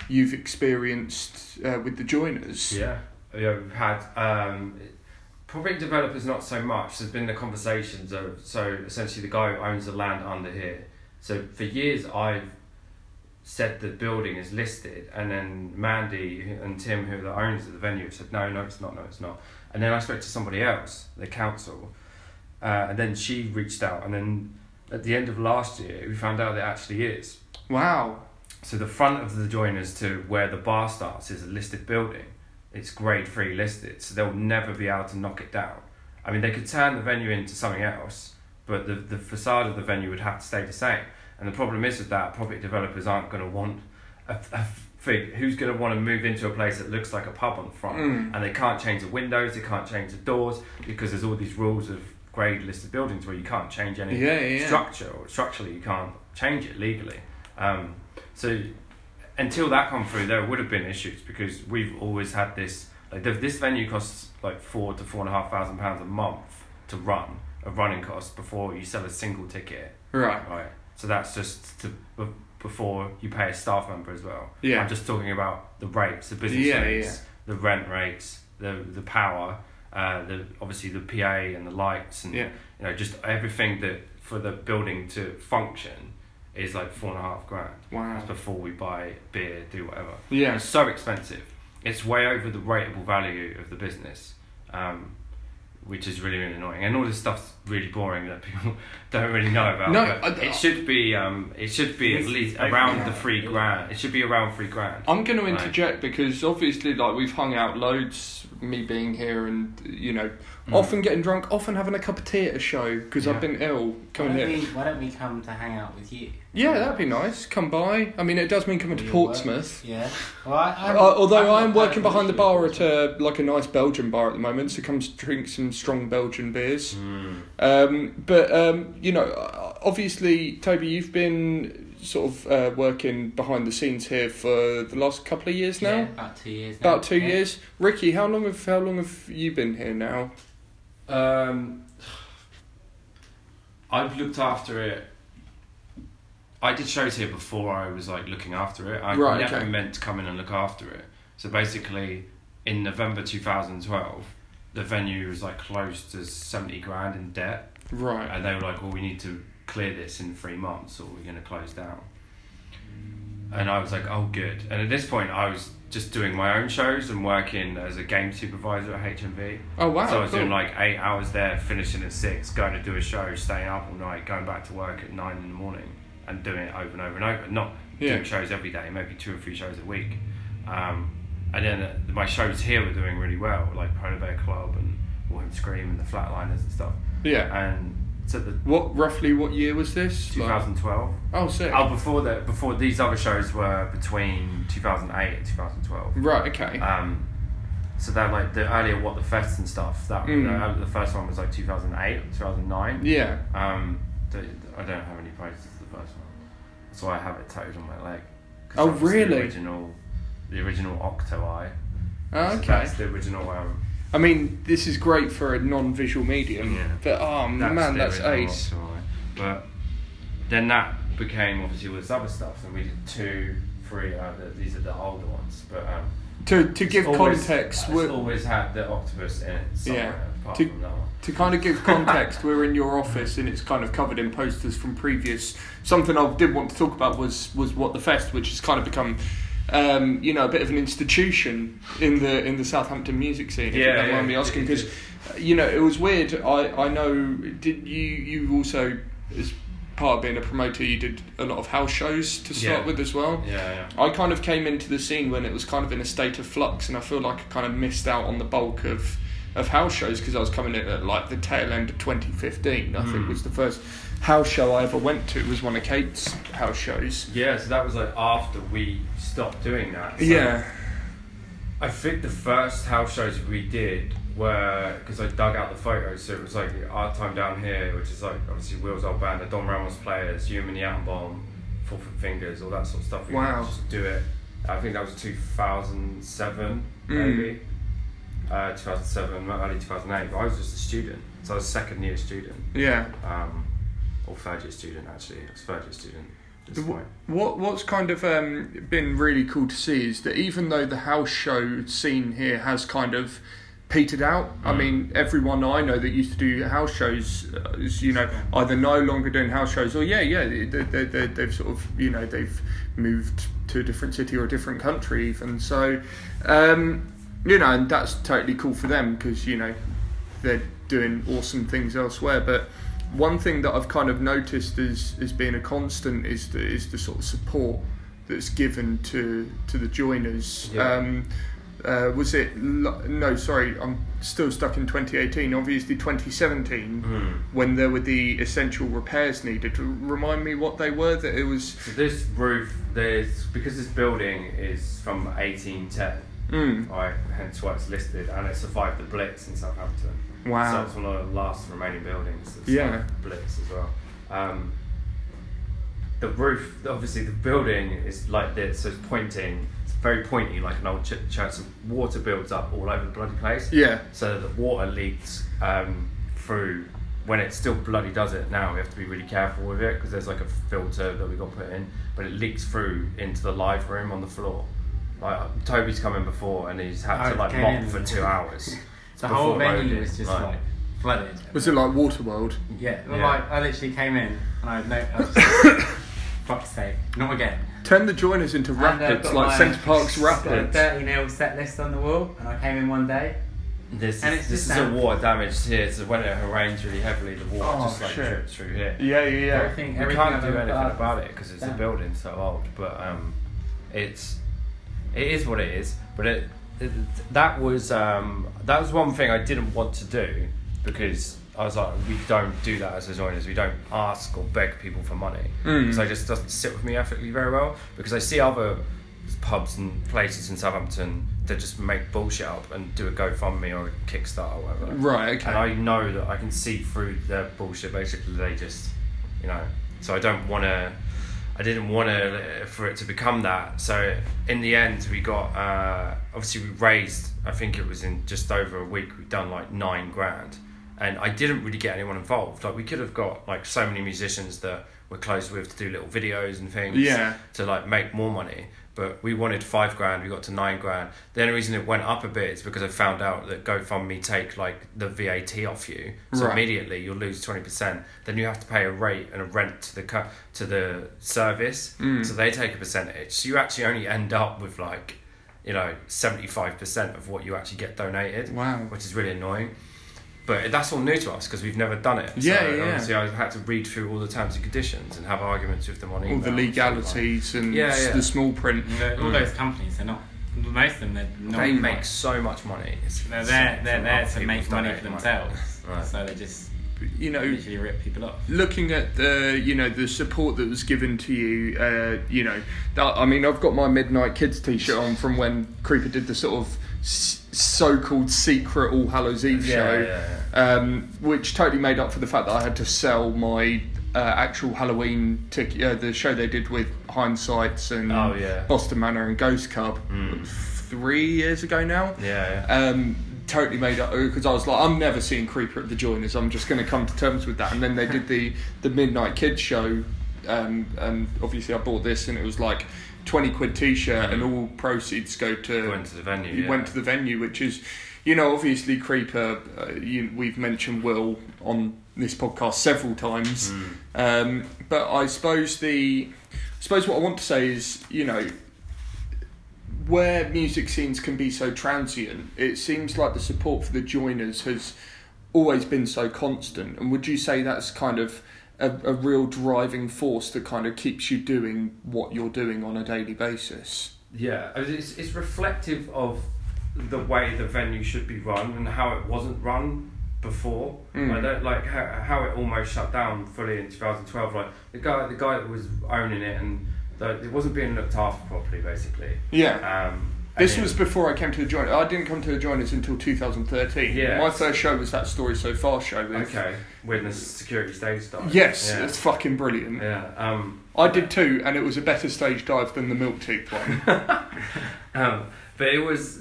you've experienced uh, with the joiners?
Yeah, yeah, we've had um, property developers not so much. There's been the conversations of so essentially the guy who owns the land under here. So for years I've said the building is listed, and then Mandy and Tim, who are the owners of the venue, said no, no, it's not, no, it's not. And then I spoke to somebody else, the council, uh, and then she reached out, and then at the end of last year we found out it actually is.
Wow.
So the front of the joiners to where the bar starts is a listed building. It's grade three listed, so they'll never be able to knock it down. I mean, they could turn the venue into something else, but the, the facade of the venue would have to stay the same. And the problem is with that, property developers aren't going to want a, a fig. Who's going to want to move into a place that looks like a pub on the front?
Mm.
And they can't change the windows, they can't change the doors because there's all these rules of grade listed buildings where you can't change any
yeah, yeah.
structure or structurally you can't change it legally. Um, so until that come through, there would have been issues because we've always had this. Like this venue costs like four to four and a half thousand pounds a month to run, a running cost before you sell a single ticket.
Right.
Right. So that's just to be- before you pay a staff member as well.
Yeah.
I'm just talking about the rates, the business
Yeah,
rates, the rent rates, the the power, uh, the obviously the PA and the lights and
Yeah.
you know just everything that for the building to function is like four and a half grand.
Wow.
That's before we buy beer, do whatever.
Yeah.
It's so expensive. It's way over the rateable value of the business, um, which is really, really annoying. And all this stuff's really boring that people don't really know about.
No,
but
I-
it should be. Um, it should be at least around
up,
the three
yeah.
grand. It should be around three grand.
I'm going to
Right.
interject because obviously, like we've hung out loads, me being here, and you know,
Mm.
often getting drunk, often having a cup of tea at a show because
Yeah.
I've been ill
Why
coming
don't,
here.
we, why don't we come to hang out with you?
Yeah, that'd be nice. Come by. I mean, it does mean coming to Portsmouth.
work? Yeah. Well, I, I'm,
Uh, although
I'm
I'm working behind the bar at a like a nice Belgian bar at the moment, so come drink some strong Belgian beers.
Mm.
Um, but um, you know, obviously, Toby, you've been sort of uh, working behind the scenes here for the last couple of years now.
Yeah, about two years. now.
About two
Yeah.
years. Ricky, how long have how long have you been here now?
Um, I've looked after it. I did shows here before I was like looking after it. I
Right,
never
okay.
meant to come in and look after it. So basically, in November 2012, the venue was like close to 70 grand in debt.
Right.
And they were like, well, we need to clear this in three months or we're going to close down. And I was like, oh, good. And at this point, I was just doing my own shows and working as a game supervisor at HMV.
Oh wow.
so I was
cool.
doing like eight hours there, finishing at six, going to do a show, staying up all night, going back to work at nine in the morning, and doing it over and over and over. Not
Yeah.
doing shows every day, maybe two or three shows a week. Um, and then uh, my shows here were doing really well, like Polar Bear Club and Wilhelm Scream and the Flatliners and stuff.
Yeah.
And so the
What roughly what year was this? Like-
2012.
oh, sick.
Oh, before that, before these other shows were between 2008 and 2012.
Right. Okay.
Um, so that like the earlier What the Fest and stuff. That
Mm.
uh, the first one was like 2008 2009
yeah.
Um, the, I don't have any prices for the first one. so I have it tattooed on my leg
Oh, really?
The original, the original Octo Eye.
Oh,
So
okay.
that's the original. Um,
I mean, this is great for a non-visual medium.
Yeah.
But oh
that's
man, that's ace.
Octo Eye. But then that became obviously all this other stuff, and we did two, three. Uh, the, these are the older ones, but. Um,
To to give
always-
context, we're,
always had the octopus in it somewhere,
Yeah.
apart
To-
from that one.
to kind of give context, we're in your office and it's kind of covered in posters from previous. Something I did want to talk about was was what the fest, which has kind of become. Um, you know, a bit of an institution in the in the Southampton music scene. If you
Yeah,
don't
yeah,
mind me asking, because you know it was weird. I I know. Did you you also as part of being a promoter, you did a lot of house shows to start
Yeah.
with as well.
Yeah, yeah.
I kind of came into the scene when it was kind of in a state of flux, and I feel like I kind of missed out on the bulk of of house shows because I was coming in at like the tail end of 2015. I think
Mm.
was the first house show I ever went to was one of Kate's house shows.
Yeah, so that was like after we stopped doing that. So
yeah,
I think the first house shows we did were because I dug out the photos. So it was like our time down here, which is like obviously Will's old band, the Don Ramos players, Human the Atom Bomb, Four Foot Fingers, all that sort of stuff. We
Wow.
just do it. I think that was 2007,
Mm.
maybe. Uh, 2007, early 2008. But I was just a student, so I was a second year student,
Yeah.
um, or third year student actually. I was third year student at this point.
What what's kind of um, been really cool to see is that even though the house show scene here has kind of petered out, I
Mm.
mean everyone I know that used to do house shows uh, is you know either no longer doing house shows or yeah yeah they, they, they, they've sort of you know they've moved to a different city or a different country even so um, you know and that's totally cool for them because you know they're doing awesome things elsewhere. But one thing that I've kind of noticed as as being a constant is the is the sort of support that's given to to the joiners.
Yeah.
Um, uh, was it no? Sorry, I'm still stuck in 2018. Obviously, 2017
Mm.
when there were the essential repairs needed. Remind me what they were. That it was.
So this roof, there's because this building is from 1810.
Mm,
Right, hence why it's listed, and it survived the Blitz in Southampton. So
wow.
it's one of the last remaining buildings that
Yeah.
survived the Blitz as well. Um, the roof, obviously, the building is like this, so it's pointing. It's very pointy, like an old ch- church. So water builds up all over the bloody place.
Yeah.
So the water leaks um, through. When it still bloody does it now, we have to be really careful with it because there's like a filter that we got put in, but it leaks through into the live room on the floor. Like Toby's come in before and he's had
Oh,
to like mop
in.
for two hours.
The whole venue
loading,
was just
like-
like flooded.
Was it like Waterworld?
Yeah, well,
Yeah.
like I literally came in and I had no, I was just, fuck's sake, not again.
Turn the joiners into
And, uh,
rapids,
got
like
my-
Center Parcs
got a
Rapids.
30 nil set list on the wall, and I came in one day.
This
And
is,
it's
this
just
is a
damp.
water damage here, so when it rains really heavily, the water
Oh,
just like
shit.
drips through here.
Yeah, yeah, yeah.
Everything,
We
everything
can't
I've
do
ever
anything
put
about it because it's a
damp.
building so old. But um, it's it is what it is. But it, it that was um, that was one thing I didn't want to do because I was like, we don't do that as designers. We don't ask or beg people for money
Mm.
because it just doesn't sit with me ethically very well. Because I see other pubs and places in Southampton that just make bullshit up and do a GoFundMe or a Kickstarter or whatever.
Right, okay.
And I know that I can see through their bullshit. Basically, they just, you know. So I don't want to. I didn't want to for it to become that. So in the end, we got. Uh, obviously, we raised. I think it was in just over a week. We've done like nine grand, and I didn't really get anyone involved. Like we could have got like so many musicians that we're close with to do little videos and things.
Yeah.
To like make more money. But we wanted five grand, we got to nine grand. The only reason it went up a bit is because I found out that GoFundMe take like the VAT off you, so
Right.
immediately you'll lose twenty percent. Then you have to pay a rate and a rent to the cu- to the service,
Mm.
so they take a percentage. So you actually only end up with like, you know, seventy five percent of what you actually get donated,
Wow.
which is really annoying. But that's all new to us because we've never done it.
Yeah,
so
yeah, yeah.
Obviously, I had to read through all the terms and conditions and have arguments with them on email.
All
email.
the
and stuff like
legalities and
Yeah, yeah.
the small print.
You know, all
Mm.
those companies, they're not. Most of them, they're not.
They make so much money. It's
They're
insane
there. They're there to make money for
donated
themselves.
Right.
So they just
You know,
literally rip people off.
looking at the you know the support that was given to you uh, you know that, i mean i've got my midnight kids t-shirt on from when creeper did the sort of s- so-called secret all hallows eve
Yeah,
show
yeah,
Um, which totally made up for the fact that i had to sell my uh, actual halloween ticket uh, the show they did with hindsights and
Oh, yeah.
boston manor and ghost cub
Mm.
three years ago now
Yeah, yeah.
um, totally made up because I was like, I'm never seeing Creeper at the Joiners. I'm just going to come to terms with that. And then they did the the Midnight Kids show, um, and obviously I bought this, and it was like twenty quid T-shirt, and all proceeds go to
Went to the venue.
you
yeah.
went to the venue, which is, you know, obviously Creeper. Uh, you, we've mentioned Will on this podcast several times,
Mm.
um, but I suppose the, I suppose what I want to say is, you know, where music scenes can be so transient, it seems like the support for the joiners has always been so constant. And would you say that's kind of a, a real driving force that kind of keeps you doing what you're doing on a daily basis?
Yeah, it's, it's reflective of the way the venue should be run and how it wasn't run before.
Mm.
I don't like how, how it almost shut down fully in 2012. Like the guy, the guy that was owning it and the, it wasn't being looked after properly, basically.
Yeah.
Um,
This was before I came to the joint. I didn't come to the joiners until 2013.
Yeah.
My first show was that Story So Far show. With,
okay when the security stage died.
Yes,
Yeah.
it's fucking brilliant.
yeah. Um,
I did too, and it was a better stage dive than the Milk Teeth one.
Um, but it was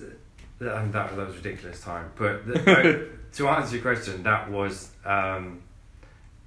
um, that that was ridiculous time. But the, to answer your question, that was um,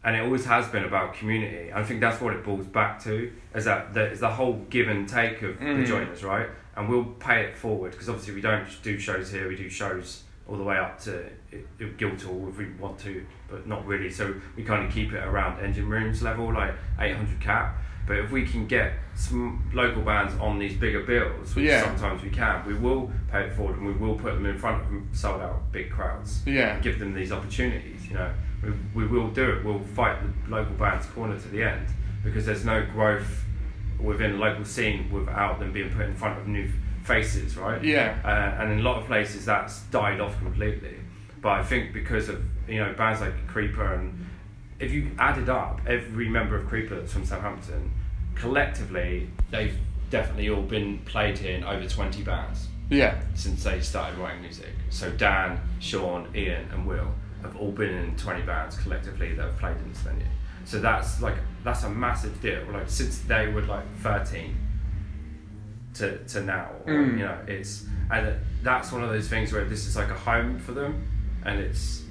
and it always has been about community. I think that's what it boils back to is that the, is the whole give and take of
Mm.
the joiners, right? And we'll pay it forward because obviously we don't do shows here. We do shows all the way up to uh, Guildhall if we want to, but not really. So we kind of keep it around engine rooms level, like 800 cap. But if we can get some local bands on these bigger bills, which
Yeah.
sometimes we can, we will pay it forward and we will put them in front of sold out big crowds.
Yeah.
And give them these opportunities. You know, we, we will do it. We'll fight the local bands corner to the end because there's no growth within the local scene without them being put in front of new faces, right?
Yeah.
Uh, and in a lot of places that's died off completely. But I think because of you know bands like Creeper and if you added up every member of Creeper that's from Southampton, collectively they've definitely all been played here in over twenty bands
yeah.
since they started writing music. So Dan, Sean, Ian, and Will have all been in twenty bands collectively that have played in this venue. So that's like that's a massive deal. Like since they were like thirteen to to now, or,
Mm.
you know, it's and that's one of those things where this is like a home for them, and it's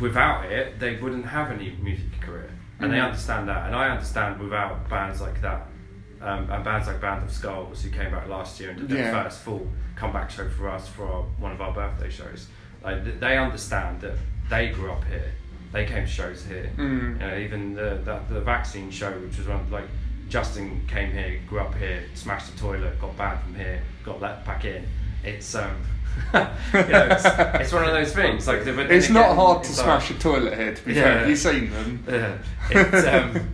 without it they wouldn't have any music career, and they
Mhm.
understand that, and I understand without bands like that. Um, and bands like Band of Skulls, who came back last year and did their
Yeah.
first full comeback show for us for our, one of our birthday shows, like they understand that they grew up here, they came to shows here.
Mm.
You know, even the, the the vaccine show, which was one like Justin came here, grew up here, smashed the toilet, got banned from here, got let back in. It's um, you know, it's, it's one of those things. Like,
It's not
again,
hard to
it's like-
smash a toilet here, to be
Yeah.
fair. Have seen them?
yeah. It's, um,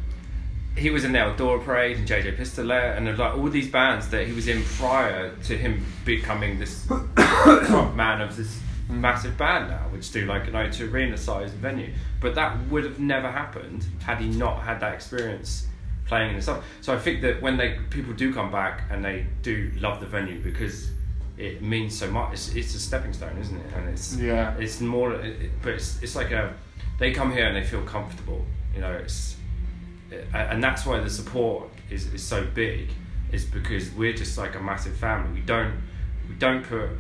he was in the Eldora Parade and Jay Jay Pistolet and like all these bands that he was in prior to him becoming this man of this massive band now, which do like an O2 arena sized venue. But that would have never happened had he not had that experience playing in the song. So I think that when they people do come back and they do love the venue because it means so much. It's, it's a stepping stone, isn't it? And it's
Yeah.
it's more, it- but it's, it's like a, they come here and they feel comfortable. You know, it's, it, and that's why the support is, is so big. Is because we're just like a massive family. We don't, we don't put,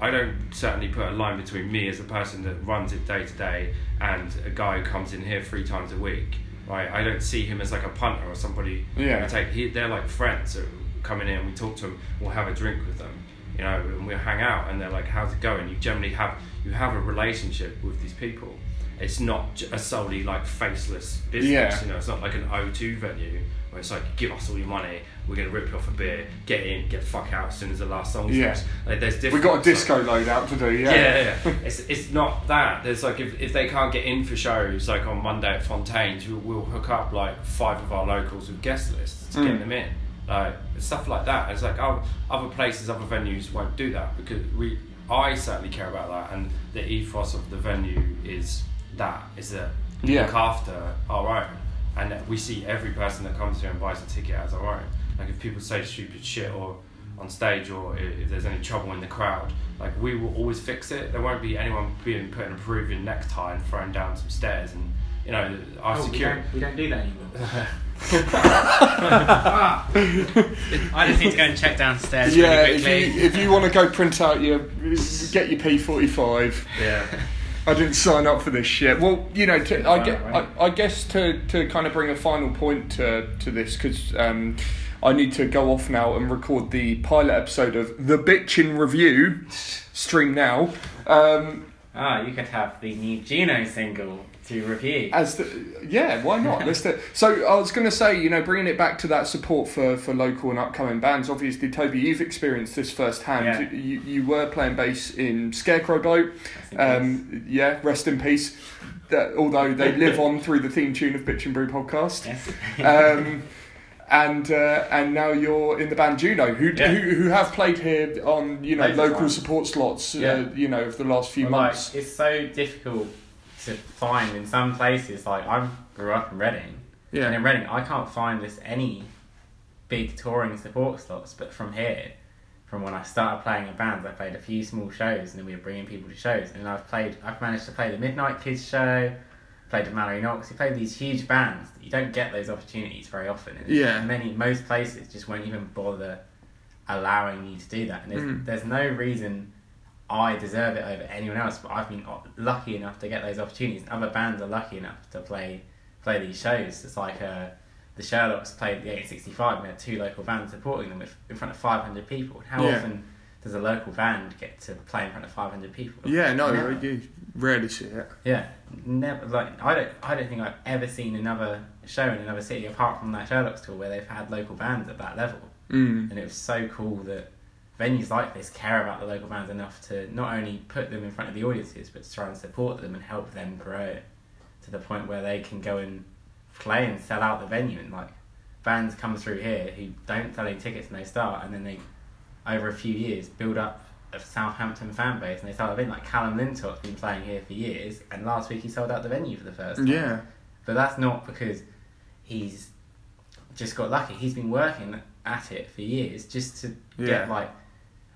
I don't certainly put a line between me as a person that runs it day to day and a guy who comes in here three times a week. Right, I don't see him as like a punter or somebody.
Yeah.
take. He, they're like friends that come in here and we talk to them. We'll have a drink with them you know, and we'll hang out, and they're like, "How's it going?" You generally have you have a relationship with these people. It's not a solely like faceless business.
Yeah.
You know, it's not like an O2 venue where it's like, "Give us all your money, we're gonna rip you off a beer, get in, get the fuck out as soon as the last song's
Yeah.
finished." Like, there's
we
different.
got a disco load out to do, yeah.
Yeah, yeah, it's it's not that. There's like if, if they can't get in for shows like on Monday at Fontaines, we'll, we'll hook up like five of our locals with guest lists to
Mm.
get them in. Like stuff like that. It's like oh, other places, other venues won't do that because we. I certainly care about that, and the ethos of the venue is that is that we
Yeah.
look after our own, and we see every person that comes here and buys a ticket as our own. Like if people say stupid shit or on stage or if there's any trouble in the crowd, like we will always fix it. There won't be anyone being put in a Peruvian necktie and thrown down some stairs and you know our
Oh, we,
security.
don't, we don't do that anymore. I just need to go and check downstairs
Yeah,
really
if you, if you want to go print out your, get your P45.
Yeah.
I didn't sign up for this shit. Well, you know, to, I, get. I, I guess to, to kind of bring a final point to, to this, because um, I need to go off now and record the pilot episode of The Bitchin' Review, stream now. Um,
Ah, you could have the new Juno single to review.
as the, yeah, why not? Let's do. So I was going to say, you know, bringing it back to that support for, for local and upcoming bands. Obviously, Toby, you've experienced this firsthand.
Yeah.
You, you were playing bass in Scarecrow Boat. Um, yeah, rest in peace. That, although they live on through the theme tune of Bitchin Brew podcast.
yes.
Um, and uh, and now you're in the band Juno, who,
Yeah.
who who have played here on you know
Loads
local
times.
support slots.
Yeah.
Uh, you know, of the last few
Well, like,
months.
it's so difficult to find in some places. Like I grew up in Reading, yeah. and in Reading I can't find just any big touring support slots. But from here, from when I started playing in bands, I played a few small shows, and then we were bringing people to shows. And I've played, I've managed to play the Midnight Kids show, played with Mallory Knox. You played these huge bands. You don't get those opportunities very often. And
Yeah.
Many, most places just won't even bother allowing you to do that. And there's,
Mm.
there's no reason I deserve it over anyone else. But I've been lucky enough to get those opportunities. And other bands are lucky enough to play play these shows. It's like uh, the Sherlocks played the 1865, and we had two local bands supporting them with, in front of 500 people. How
Yeah.
often does a local band get to play in front of 500 people?
Yeah, no,
Never.
you rarely see it.
Yeah, never. Like I don't, I don't think I've ever seen another show in another city apart from that Sherlock's tour where they've had local bands at that level,
Mm.
and it was so cool that venues like this care about the local bands enough to not only put them in front of the audiences but to try and support them and help them grow to the point where they can go and play and sell out the venue and like bands come through here who don't sell any tickets and they start and then they over a few years build up a Southampton fan base and they start a venue like Callum Lintott's been playing here for years and last week he sold out the venue for the first time.
Yeah,
But that's not because he's just got lucky. He's been working at it for years just to
Yeah.
get like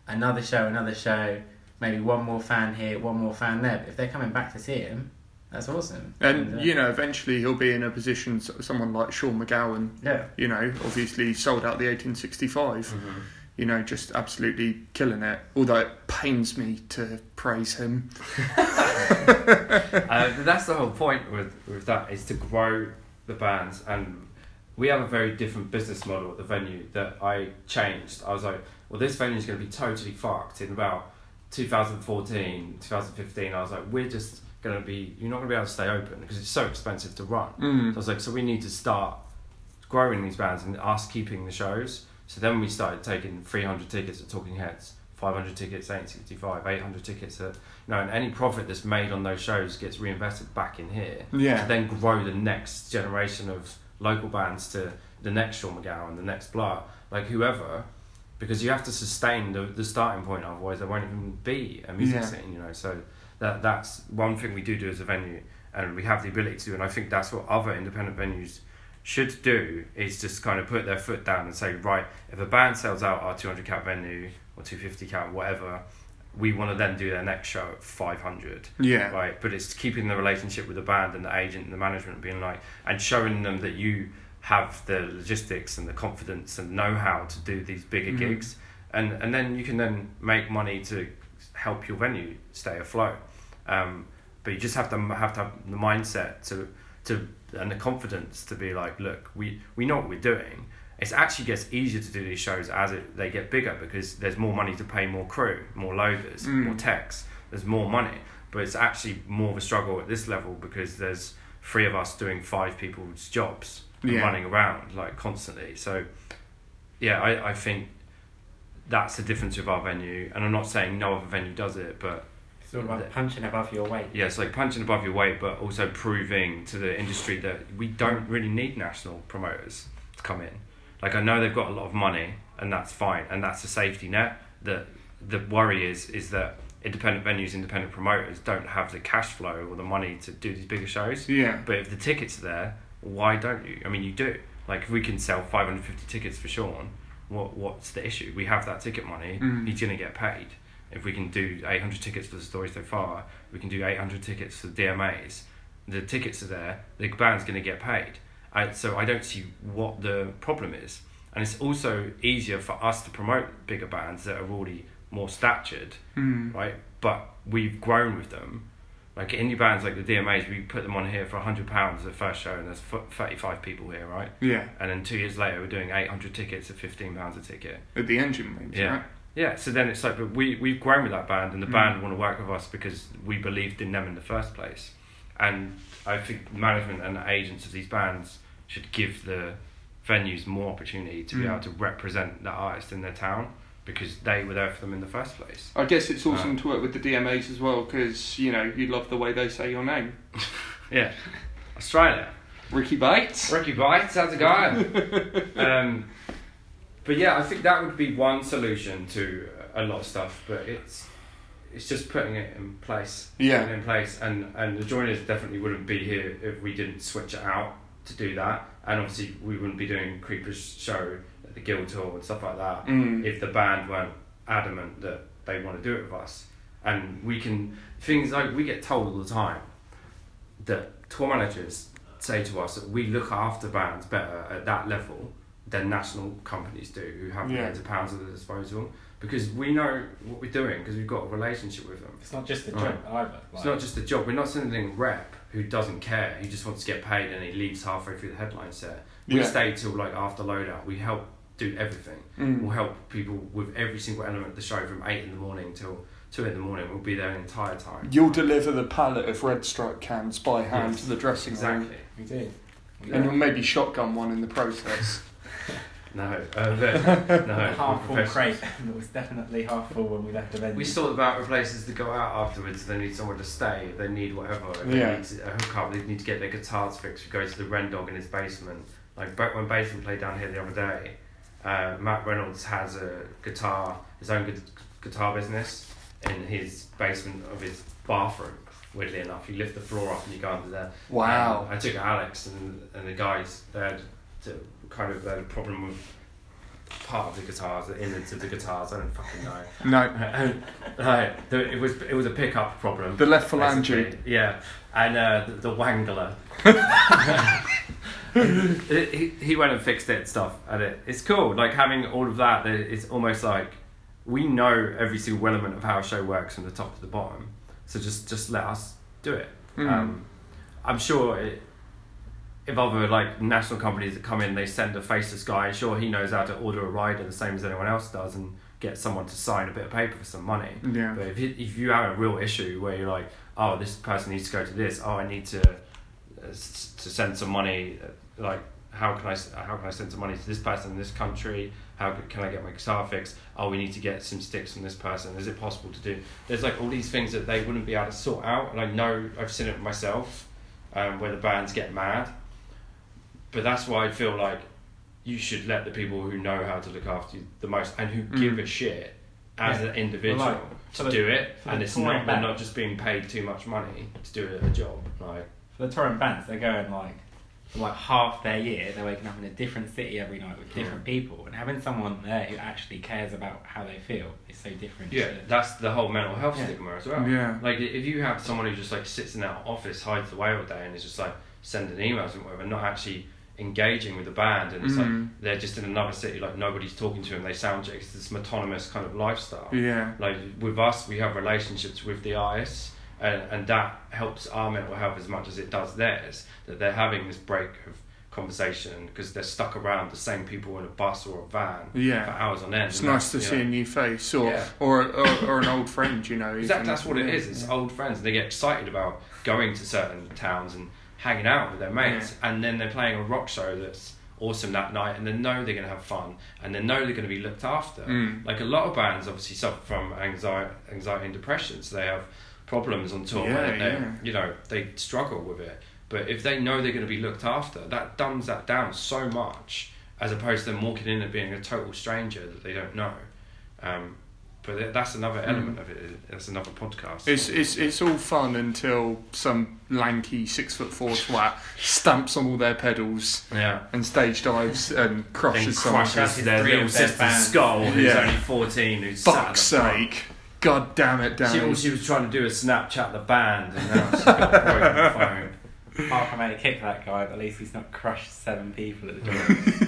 another show, another show, maybe one more fan here, one more fan there. But if they're coming back to see him, that's awesome.
and
uh,
you know, eventually he'll be in a position. s- Someone like Sean McGowan,
yeah,
you know, obviously sold out the 1865.
Mm-hmm.
You know, just absolutely killing it. Although it pains me to praise him.
uh, that's the whole point with, with that is to grow the bands and we have a very different business model at the venue that I changed. I was like, well, this venue is going to be totally fucked in about 2014, 2015. I was like, we're just going to be, you're not going to be able to stay open because it's so expensive to run. So I
Mm.
was like, so we need to start growing these bands and us keeping the shows. So then we started taking 300 tickets at Talking Heads, 500 tickets at 1865, 800 tickets at, you know, and any profit that's made on those shows gets reinvested back in here.
Yeah.
To then grow the next generation of local bands to the next Sean McGowan, the next blah, like whoever, because you have to sustain the, the starting point, otherwise there won't even be a music
Yeah.
scene, you know. So that that's one thing we do do as a venue, and we have the ability to and I think that's what other independent venues should do is just kind of put their foot down and say, right, if a band sells out our 200 cap venue or 250 cap, whatever, we want to then do their next show at 500
Yeah.
right? But it's keeping the relationship with the band and the agent and the management, being like, and showing them that you have the logistics and the confidence and know how to do these bigger
Mhm.
gigs, and and then you can then make money to help your venue stay afloat. Um, but you just have to have to have the mindset to to and the confidence to be like, look, we we know what we're doing. It actually gets easier to do these shows as it, they get bigger because there's more money to pay more crew, more loaders,
Mm.
more techs. There's more money, but it's actually more of a struggle at this level because there's three of us doing five people's jobs and
Yeah.
running around like constantly. So, yeah, I, I think that's the difference with our venue. And I'm not saying no other venue does it, but
it's all about punching above your weight.
yeah, it's like punching above your weight, but also proving to the industry that we don't really need national promoters to come in. Like I know they've got a lot of money, and that's fine, and that's a safety net. The the worry is is that independent venues, independent promoters don't have the cash flow or the money to do these bigger shows.
Yeah.
But if the tickets are there, why don't you? I mean, you do. Like if we can sell 550 tickets for Sean, what what's the issue? We have that ticket money.
Mm.
He's gonna get paid. If we can do 800 tickets for the story so far, we can do 800 tickets for the DMAs. The tickets are there. The band's gonna get paid. I, so I don't see what the problem is. And it's also easier for us to promote bigger bands that are already more statured
Mm.
right? But we've grown with them. Like indie bands like the DMAs, we put them on here for hundred pounds the first show, and there's thirty five people here, right?
Yeah.
And then two years later, we're doing eight hundred tickets at fifteen pounds a ticket.
At the engine rooms,
Yeah.
right?
Yeah. So then it's like, but we we've grown with that band, and the
Mm.
band want to work with us because we believed in them in the first place. And I think management and agents of these bands should give the venues more opportunity to be
Mm.
able to represent the artist in their town because they were there for them in the first place.
I guess it's awesome
Uh.
to work with the DMAs as well because you know you love the way they say your name,
Yeah. Australia.
Ricky Bates.
Ricky Bites, how's it going? um, but yeah, I think that would be one solution to a lot of stuff, but it's it's just putting it in place.
Yeah.
In place, and and the joiners definitely wouldn't be here if we didn't switch it out to do that, and obviously we wouldn't be doing Creepers show at the Guildhall and stuff like that
Mm.
if the band weren't adamant that they want to do it with us, and we can things like we get told all the time that tour managers say to us that we look after bands better at that level than national companies do who have
Yeah.
millions of pounds at their disposal because we know what we're doing because we've got a relationship with them.
It's not just a
Right.
job either.
It's not just a job. We're not sending a rep who doesn't care. who just wants to get paid and he leaves halfway through the headline set. We
Yeah.
stay till like after loadout. We help do everything.
Mm.
We'll help people with every single element of the show from eight in the morning till two in the morning. We'll be there the entire time.
You'll deliver the pallet of red stripe cans by hand
Yes,
to the dressing room,
Exactly.
We do. We
and
do.
you'll maybe shotgun one in the process.
No, uh, no.
half full crate. It was definitely half full when we left the venue.
We thought about places to go out afterwards. They need somewhere to stay. They need whatever. If
Yeah.
They need to, a hookup. They need to get their guitars fixed. We go to the Ren Dog in his basement. Like when Basement played down here the other day, uh, Matt Reynolds has a guitar, his own gu- guitar business in his basement of his bathroom. Weirdly enough, you lift the floor up and you go under there.
Wow.
Um, I took Alex and and the guys. Had to, kind of had a problem with part of the guitars, the innards of the guitars. I don't fucking know.
No,
the- it was it was a pickup problem.
the left phalange.
Yeah, and uh, the, the wangler. It- he, he went and fixed it and stuff, and it, it's cool. Like having all of that, it's almost like we know every single element of how a show works from the top to the bottom. So just just let us do it.
Mm.
Um, I'm sure it, if other like national companies that come in, they send a faceless guy. Sure, he knows how to order a rider the same as anyone else does, and get someone to sign a bit of paper for some money.
Yeah.
But if you, if you have a real issue where you're like, oh, this person needs to go to this, oh, I need to uh, s- to send some money, uh, like how can I how can I send some money to this person in this country? How can I get my guitar fixed? Oh, we need to get some sticks from this person. Is it possible to do? There's like all these things that they wouldn't be able to sort out, and I know I've seen it myself, um, where the bands get mad. But that's why I feel like you should let the people who know how to look after you the most and who
Mm.
give a shit as
Yeah.
an individual
Well, like,
to
the-
do it, and it's not they're not just being paid too much money to do a, a job. Like
For the touring bands, they're going like for like half their year. They're waking up in a different city every night with different people, and having someone there who actually cares about how they feel is so different.
yeah,
to-
that's the whole mental health
Yeah.
stigma as well.
Yeah.
Like if you have someone who just like sits in that office, hides away all day, and is just like sending emails and whatever, not actually engaging with the band, and it's
Mm.
like they're just in another city, like nobody's talking to them. They sound check. It's this autonomous kind of lifestyle.
Yeah.
like with us we have relationships with the artists and, and that helps our mental health as much as it does theirs that they're having this break of conversation because they're stuck around the same people in a bus or a van
Yeah.
for hours on end
It's nice to see
know,
a new face or
Yeah.
or, or or an old friend, you know.
Exactly, that's what it is. Yeah. It's old friends. They get excited about going to certain towns and hanging out with their mates, and then they're playing a rock show that's awesome that night, and they know they're going to have fun, and they know they're going to be looked after.
Mm.
Like a lot of bands, obviously suffer from anxiety, anxiety and depression, so they have problems on tour.
Yeah,
where they,
yeah.
You know, they struggle with it. But if they know they're going to be looked after, that dumbs that down so much, as opposed to them walking in and being a total stranger that they don't know. Um, but that's another element of it. That's another podcast.
Mm. It's, it's it's all fun until some lanky six foot four twat stamps on all their pedals
yeah.
and stage dives and
And
crushes someone.
crushes
Crushes
their little
of their
sister's skull, who's
Yeah.
only 14, who's sat at
Fuck's
the
sake! God damn it,
She,
Danny.
well, she was trying to do a Snapchat the band, and now she's got a broken phone.
Apart from how to kick that guy, but at least he's not crushed seven people at the door.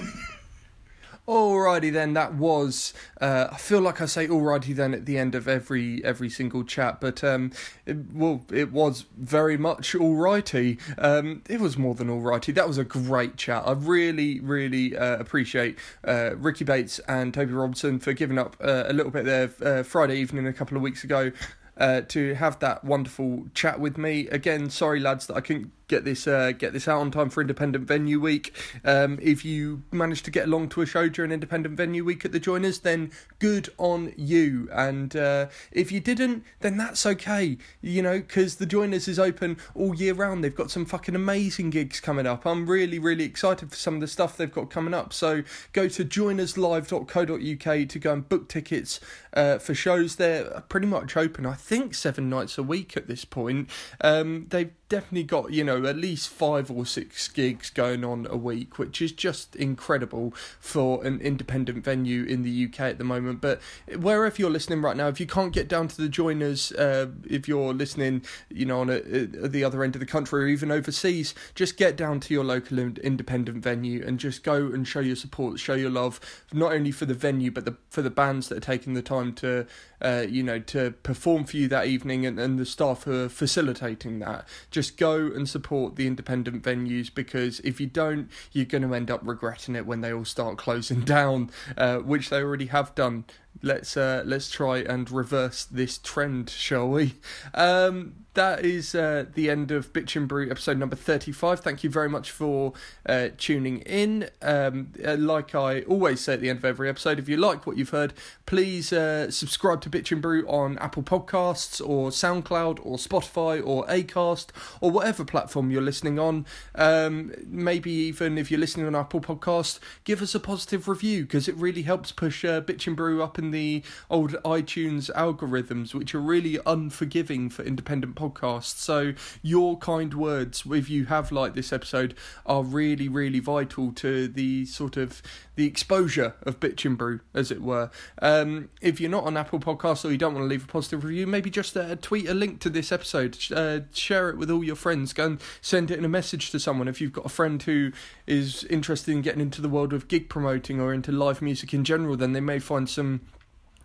Alrighty then, that was. Uh, I feel like I say alrighty then at the end of every every single chat, but um, it, well, it was very much alrighty. Um, it was more than alrighty. That was a great chat. I really, really uh, appreciate uh, Ricky Bates and Toby Robson for giving up uh, a little bit there uh, Friday evening a couple of weeks ago. Uh, to have that wonderful chat with me again. Sorry, lads, that I couldn't get this uh, get this out on time for Independent Venue Week. Um, if you managed to get along to a show during Independent Venue Week at the Joiners, then good on you. And uh, if you didn't, then that's okay. You know, because the Joiners is open all year round. They've got some fucking amazing gigs coming up. I'm really, really excited for some of the stuff they've got coming up. So go to joinerslive.co.uk to go and book tickets uh, for shows. They're pretty much open, I think, seven nights a week at this point. Um, they've definitely got you know at least five or six gigs going on a week, which is just incredible for an independent venue in the UK at the moment. But wherever you're listening right now, if you can't get down to the joiners, uh, if you're listening, you know, on a, at the other end of the country or even overseas, just get down to your local independent venue and just go and show your support, show your love, not only for the venue but the for the bands that are taking the time to, uh, you know, to perform for you that evening and, and the staff who are facilitating that. Just go and support the independent venues because if you don't, you're going to end up regretting it when they all start closing down, uh, which they already have done let's uh, let's try and reverse this trend, shall we? Um, that is uh, the end of Bitchin Brew episode number 35. Thank you very much for uh, tuning in. Um, uh, like I always say at the end of every episode, if you like what you've heard, please uh, subscribe to Bitchin Brew on Apple Podcasts or SoundCloud or Spotify or Acast or whatever platform you're listening on. Um, maybe even if you're listening on Apple Podcast, give us a positive review because it really helps push uh, Bitchin Brew up in the old iTunes algorithms, which are really unforgiving for independent podcasts. So your kind words, if you have liked this episode, are really, really vital to the sort of the exposure of Bitchin Brew, as it were. Um, if you're not on Apple Podcasts or you don't want to leave a positive review, maybe just uh, tweet a link to this episode, uh, share it with all your friends, go and send it in a message to someone. If you've got a friend who is interested in getting into the world of gig promoting or into live music in general, then they may find some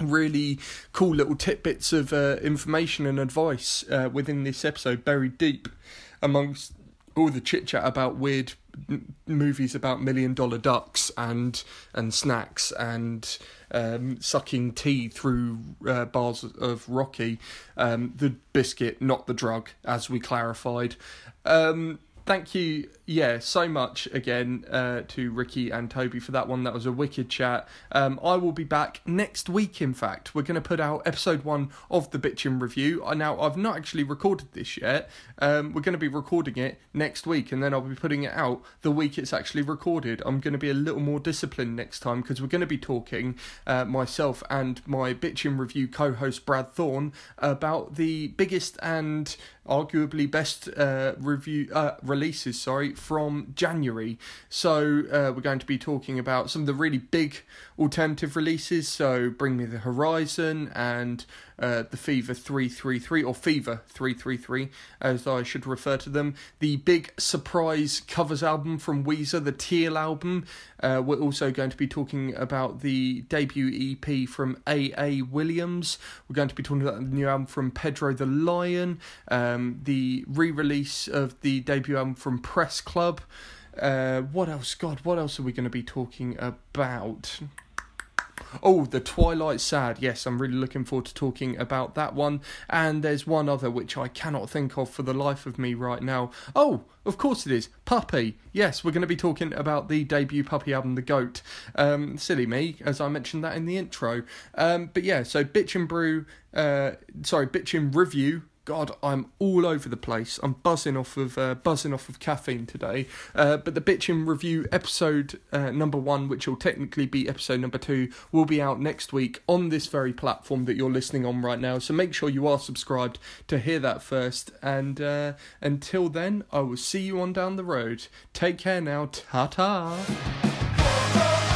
really cool little tidbits of uh, information and advice uh, within this episode, buried deep amongst all the chit chat about weird m- movies about million dollar ducks and and snacks and um, sucking tea through uh, bars of Rocky, um, the biscuit, not the drug, as we clarified. Um, thank you yeah, so much again uh, to Ricky and Toby for that one. That was a wicked chat. Um, I will be back next week. In fact, we're going to put out episode one of the Bitchin review. Now, I've not actually recorded this yet. Um, we're going to be recording it next week, and then I'll be putting it out the week it's actually recorded. I'm going to be a little more disciplined next time because we're going to be talking uh, myself and my Bitchin review co-host Brad Thorne about the biggest and arguably best uh, review uh, releases. Sorry from January. So uh, we're going to be talking about some of the really big alternative releases. So Bring Me the Horizon and uh, the Fever 333 or Fever 333 as I should refer to them. The big surprise covers album from Weezer, the Teal album. Uh, we're also going to be talking about the debut EP from A.A. Williams. We're going to be talking about the new album from Pedro the Lion, um, the re release of the debut album from Press Club. Uh, what else? God, what else are we going to be talking about? Oh, The Twilight Sad. Yes, I'm really looking forward to talking about that one. And there's one other which I cannot think of for the life of me right now. Oh, of course it is. Puppy. Yes, we're going to be talking about the debut Puppy album, The Goat. Um, silly me, as I mentioned that in the intro. Um, but yeah, so Bitchin Brew, uh, sorry, Bitchin' Review God, I'm all over the place. I'm buzzing off of uh, buzzing off of caffeine today. Uh, but the Bitchin' Review episode uh, number one, which will technically be episode number two, will be out next week on this very platform that you're listening on right now. So make sure you are subscribed to hear that first. And uh, until then, I will see you on down the road. Take care now. Ta ta.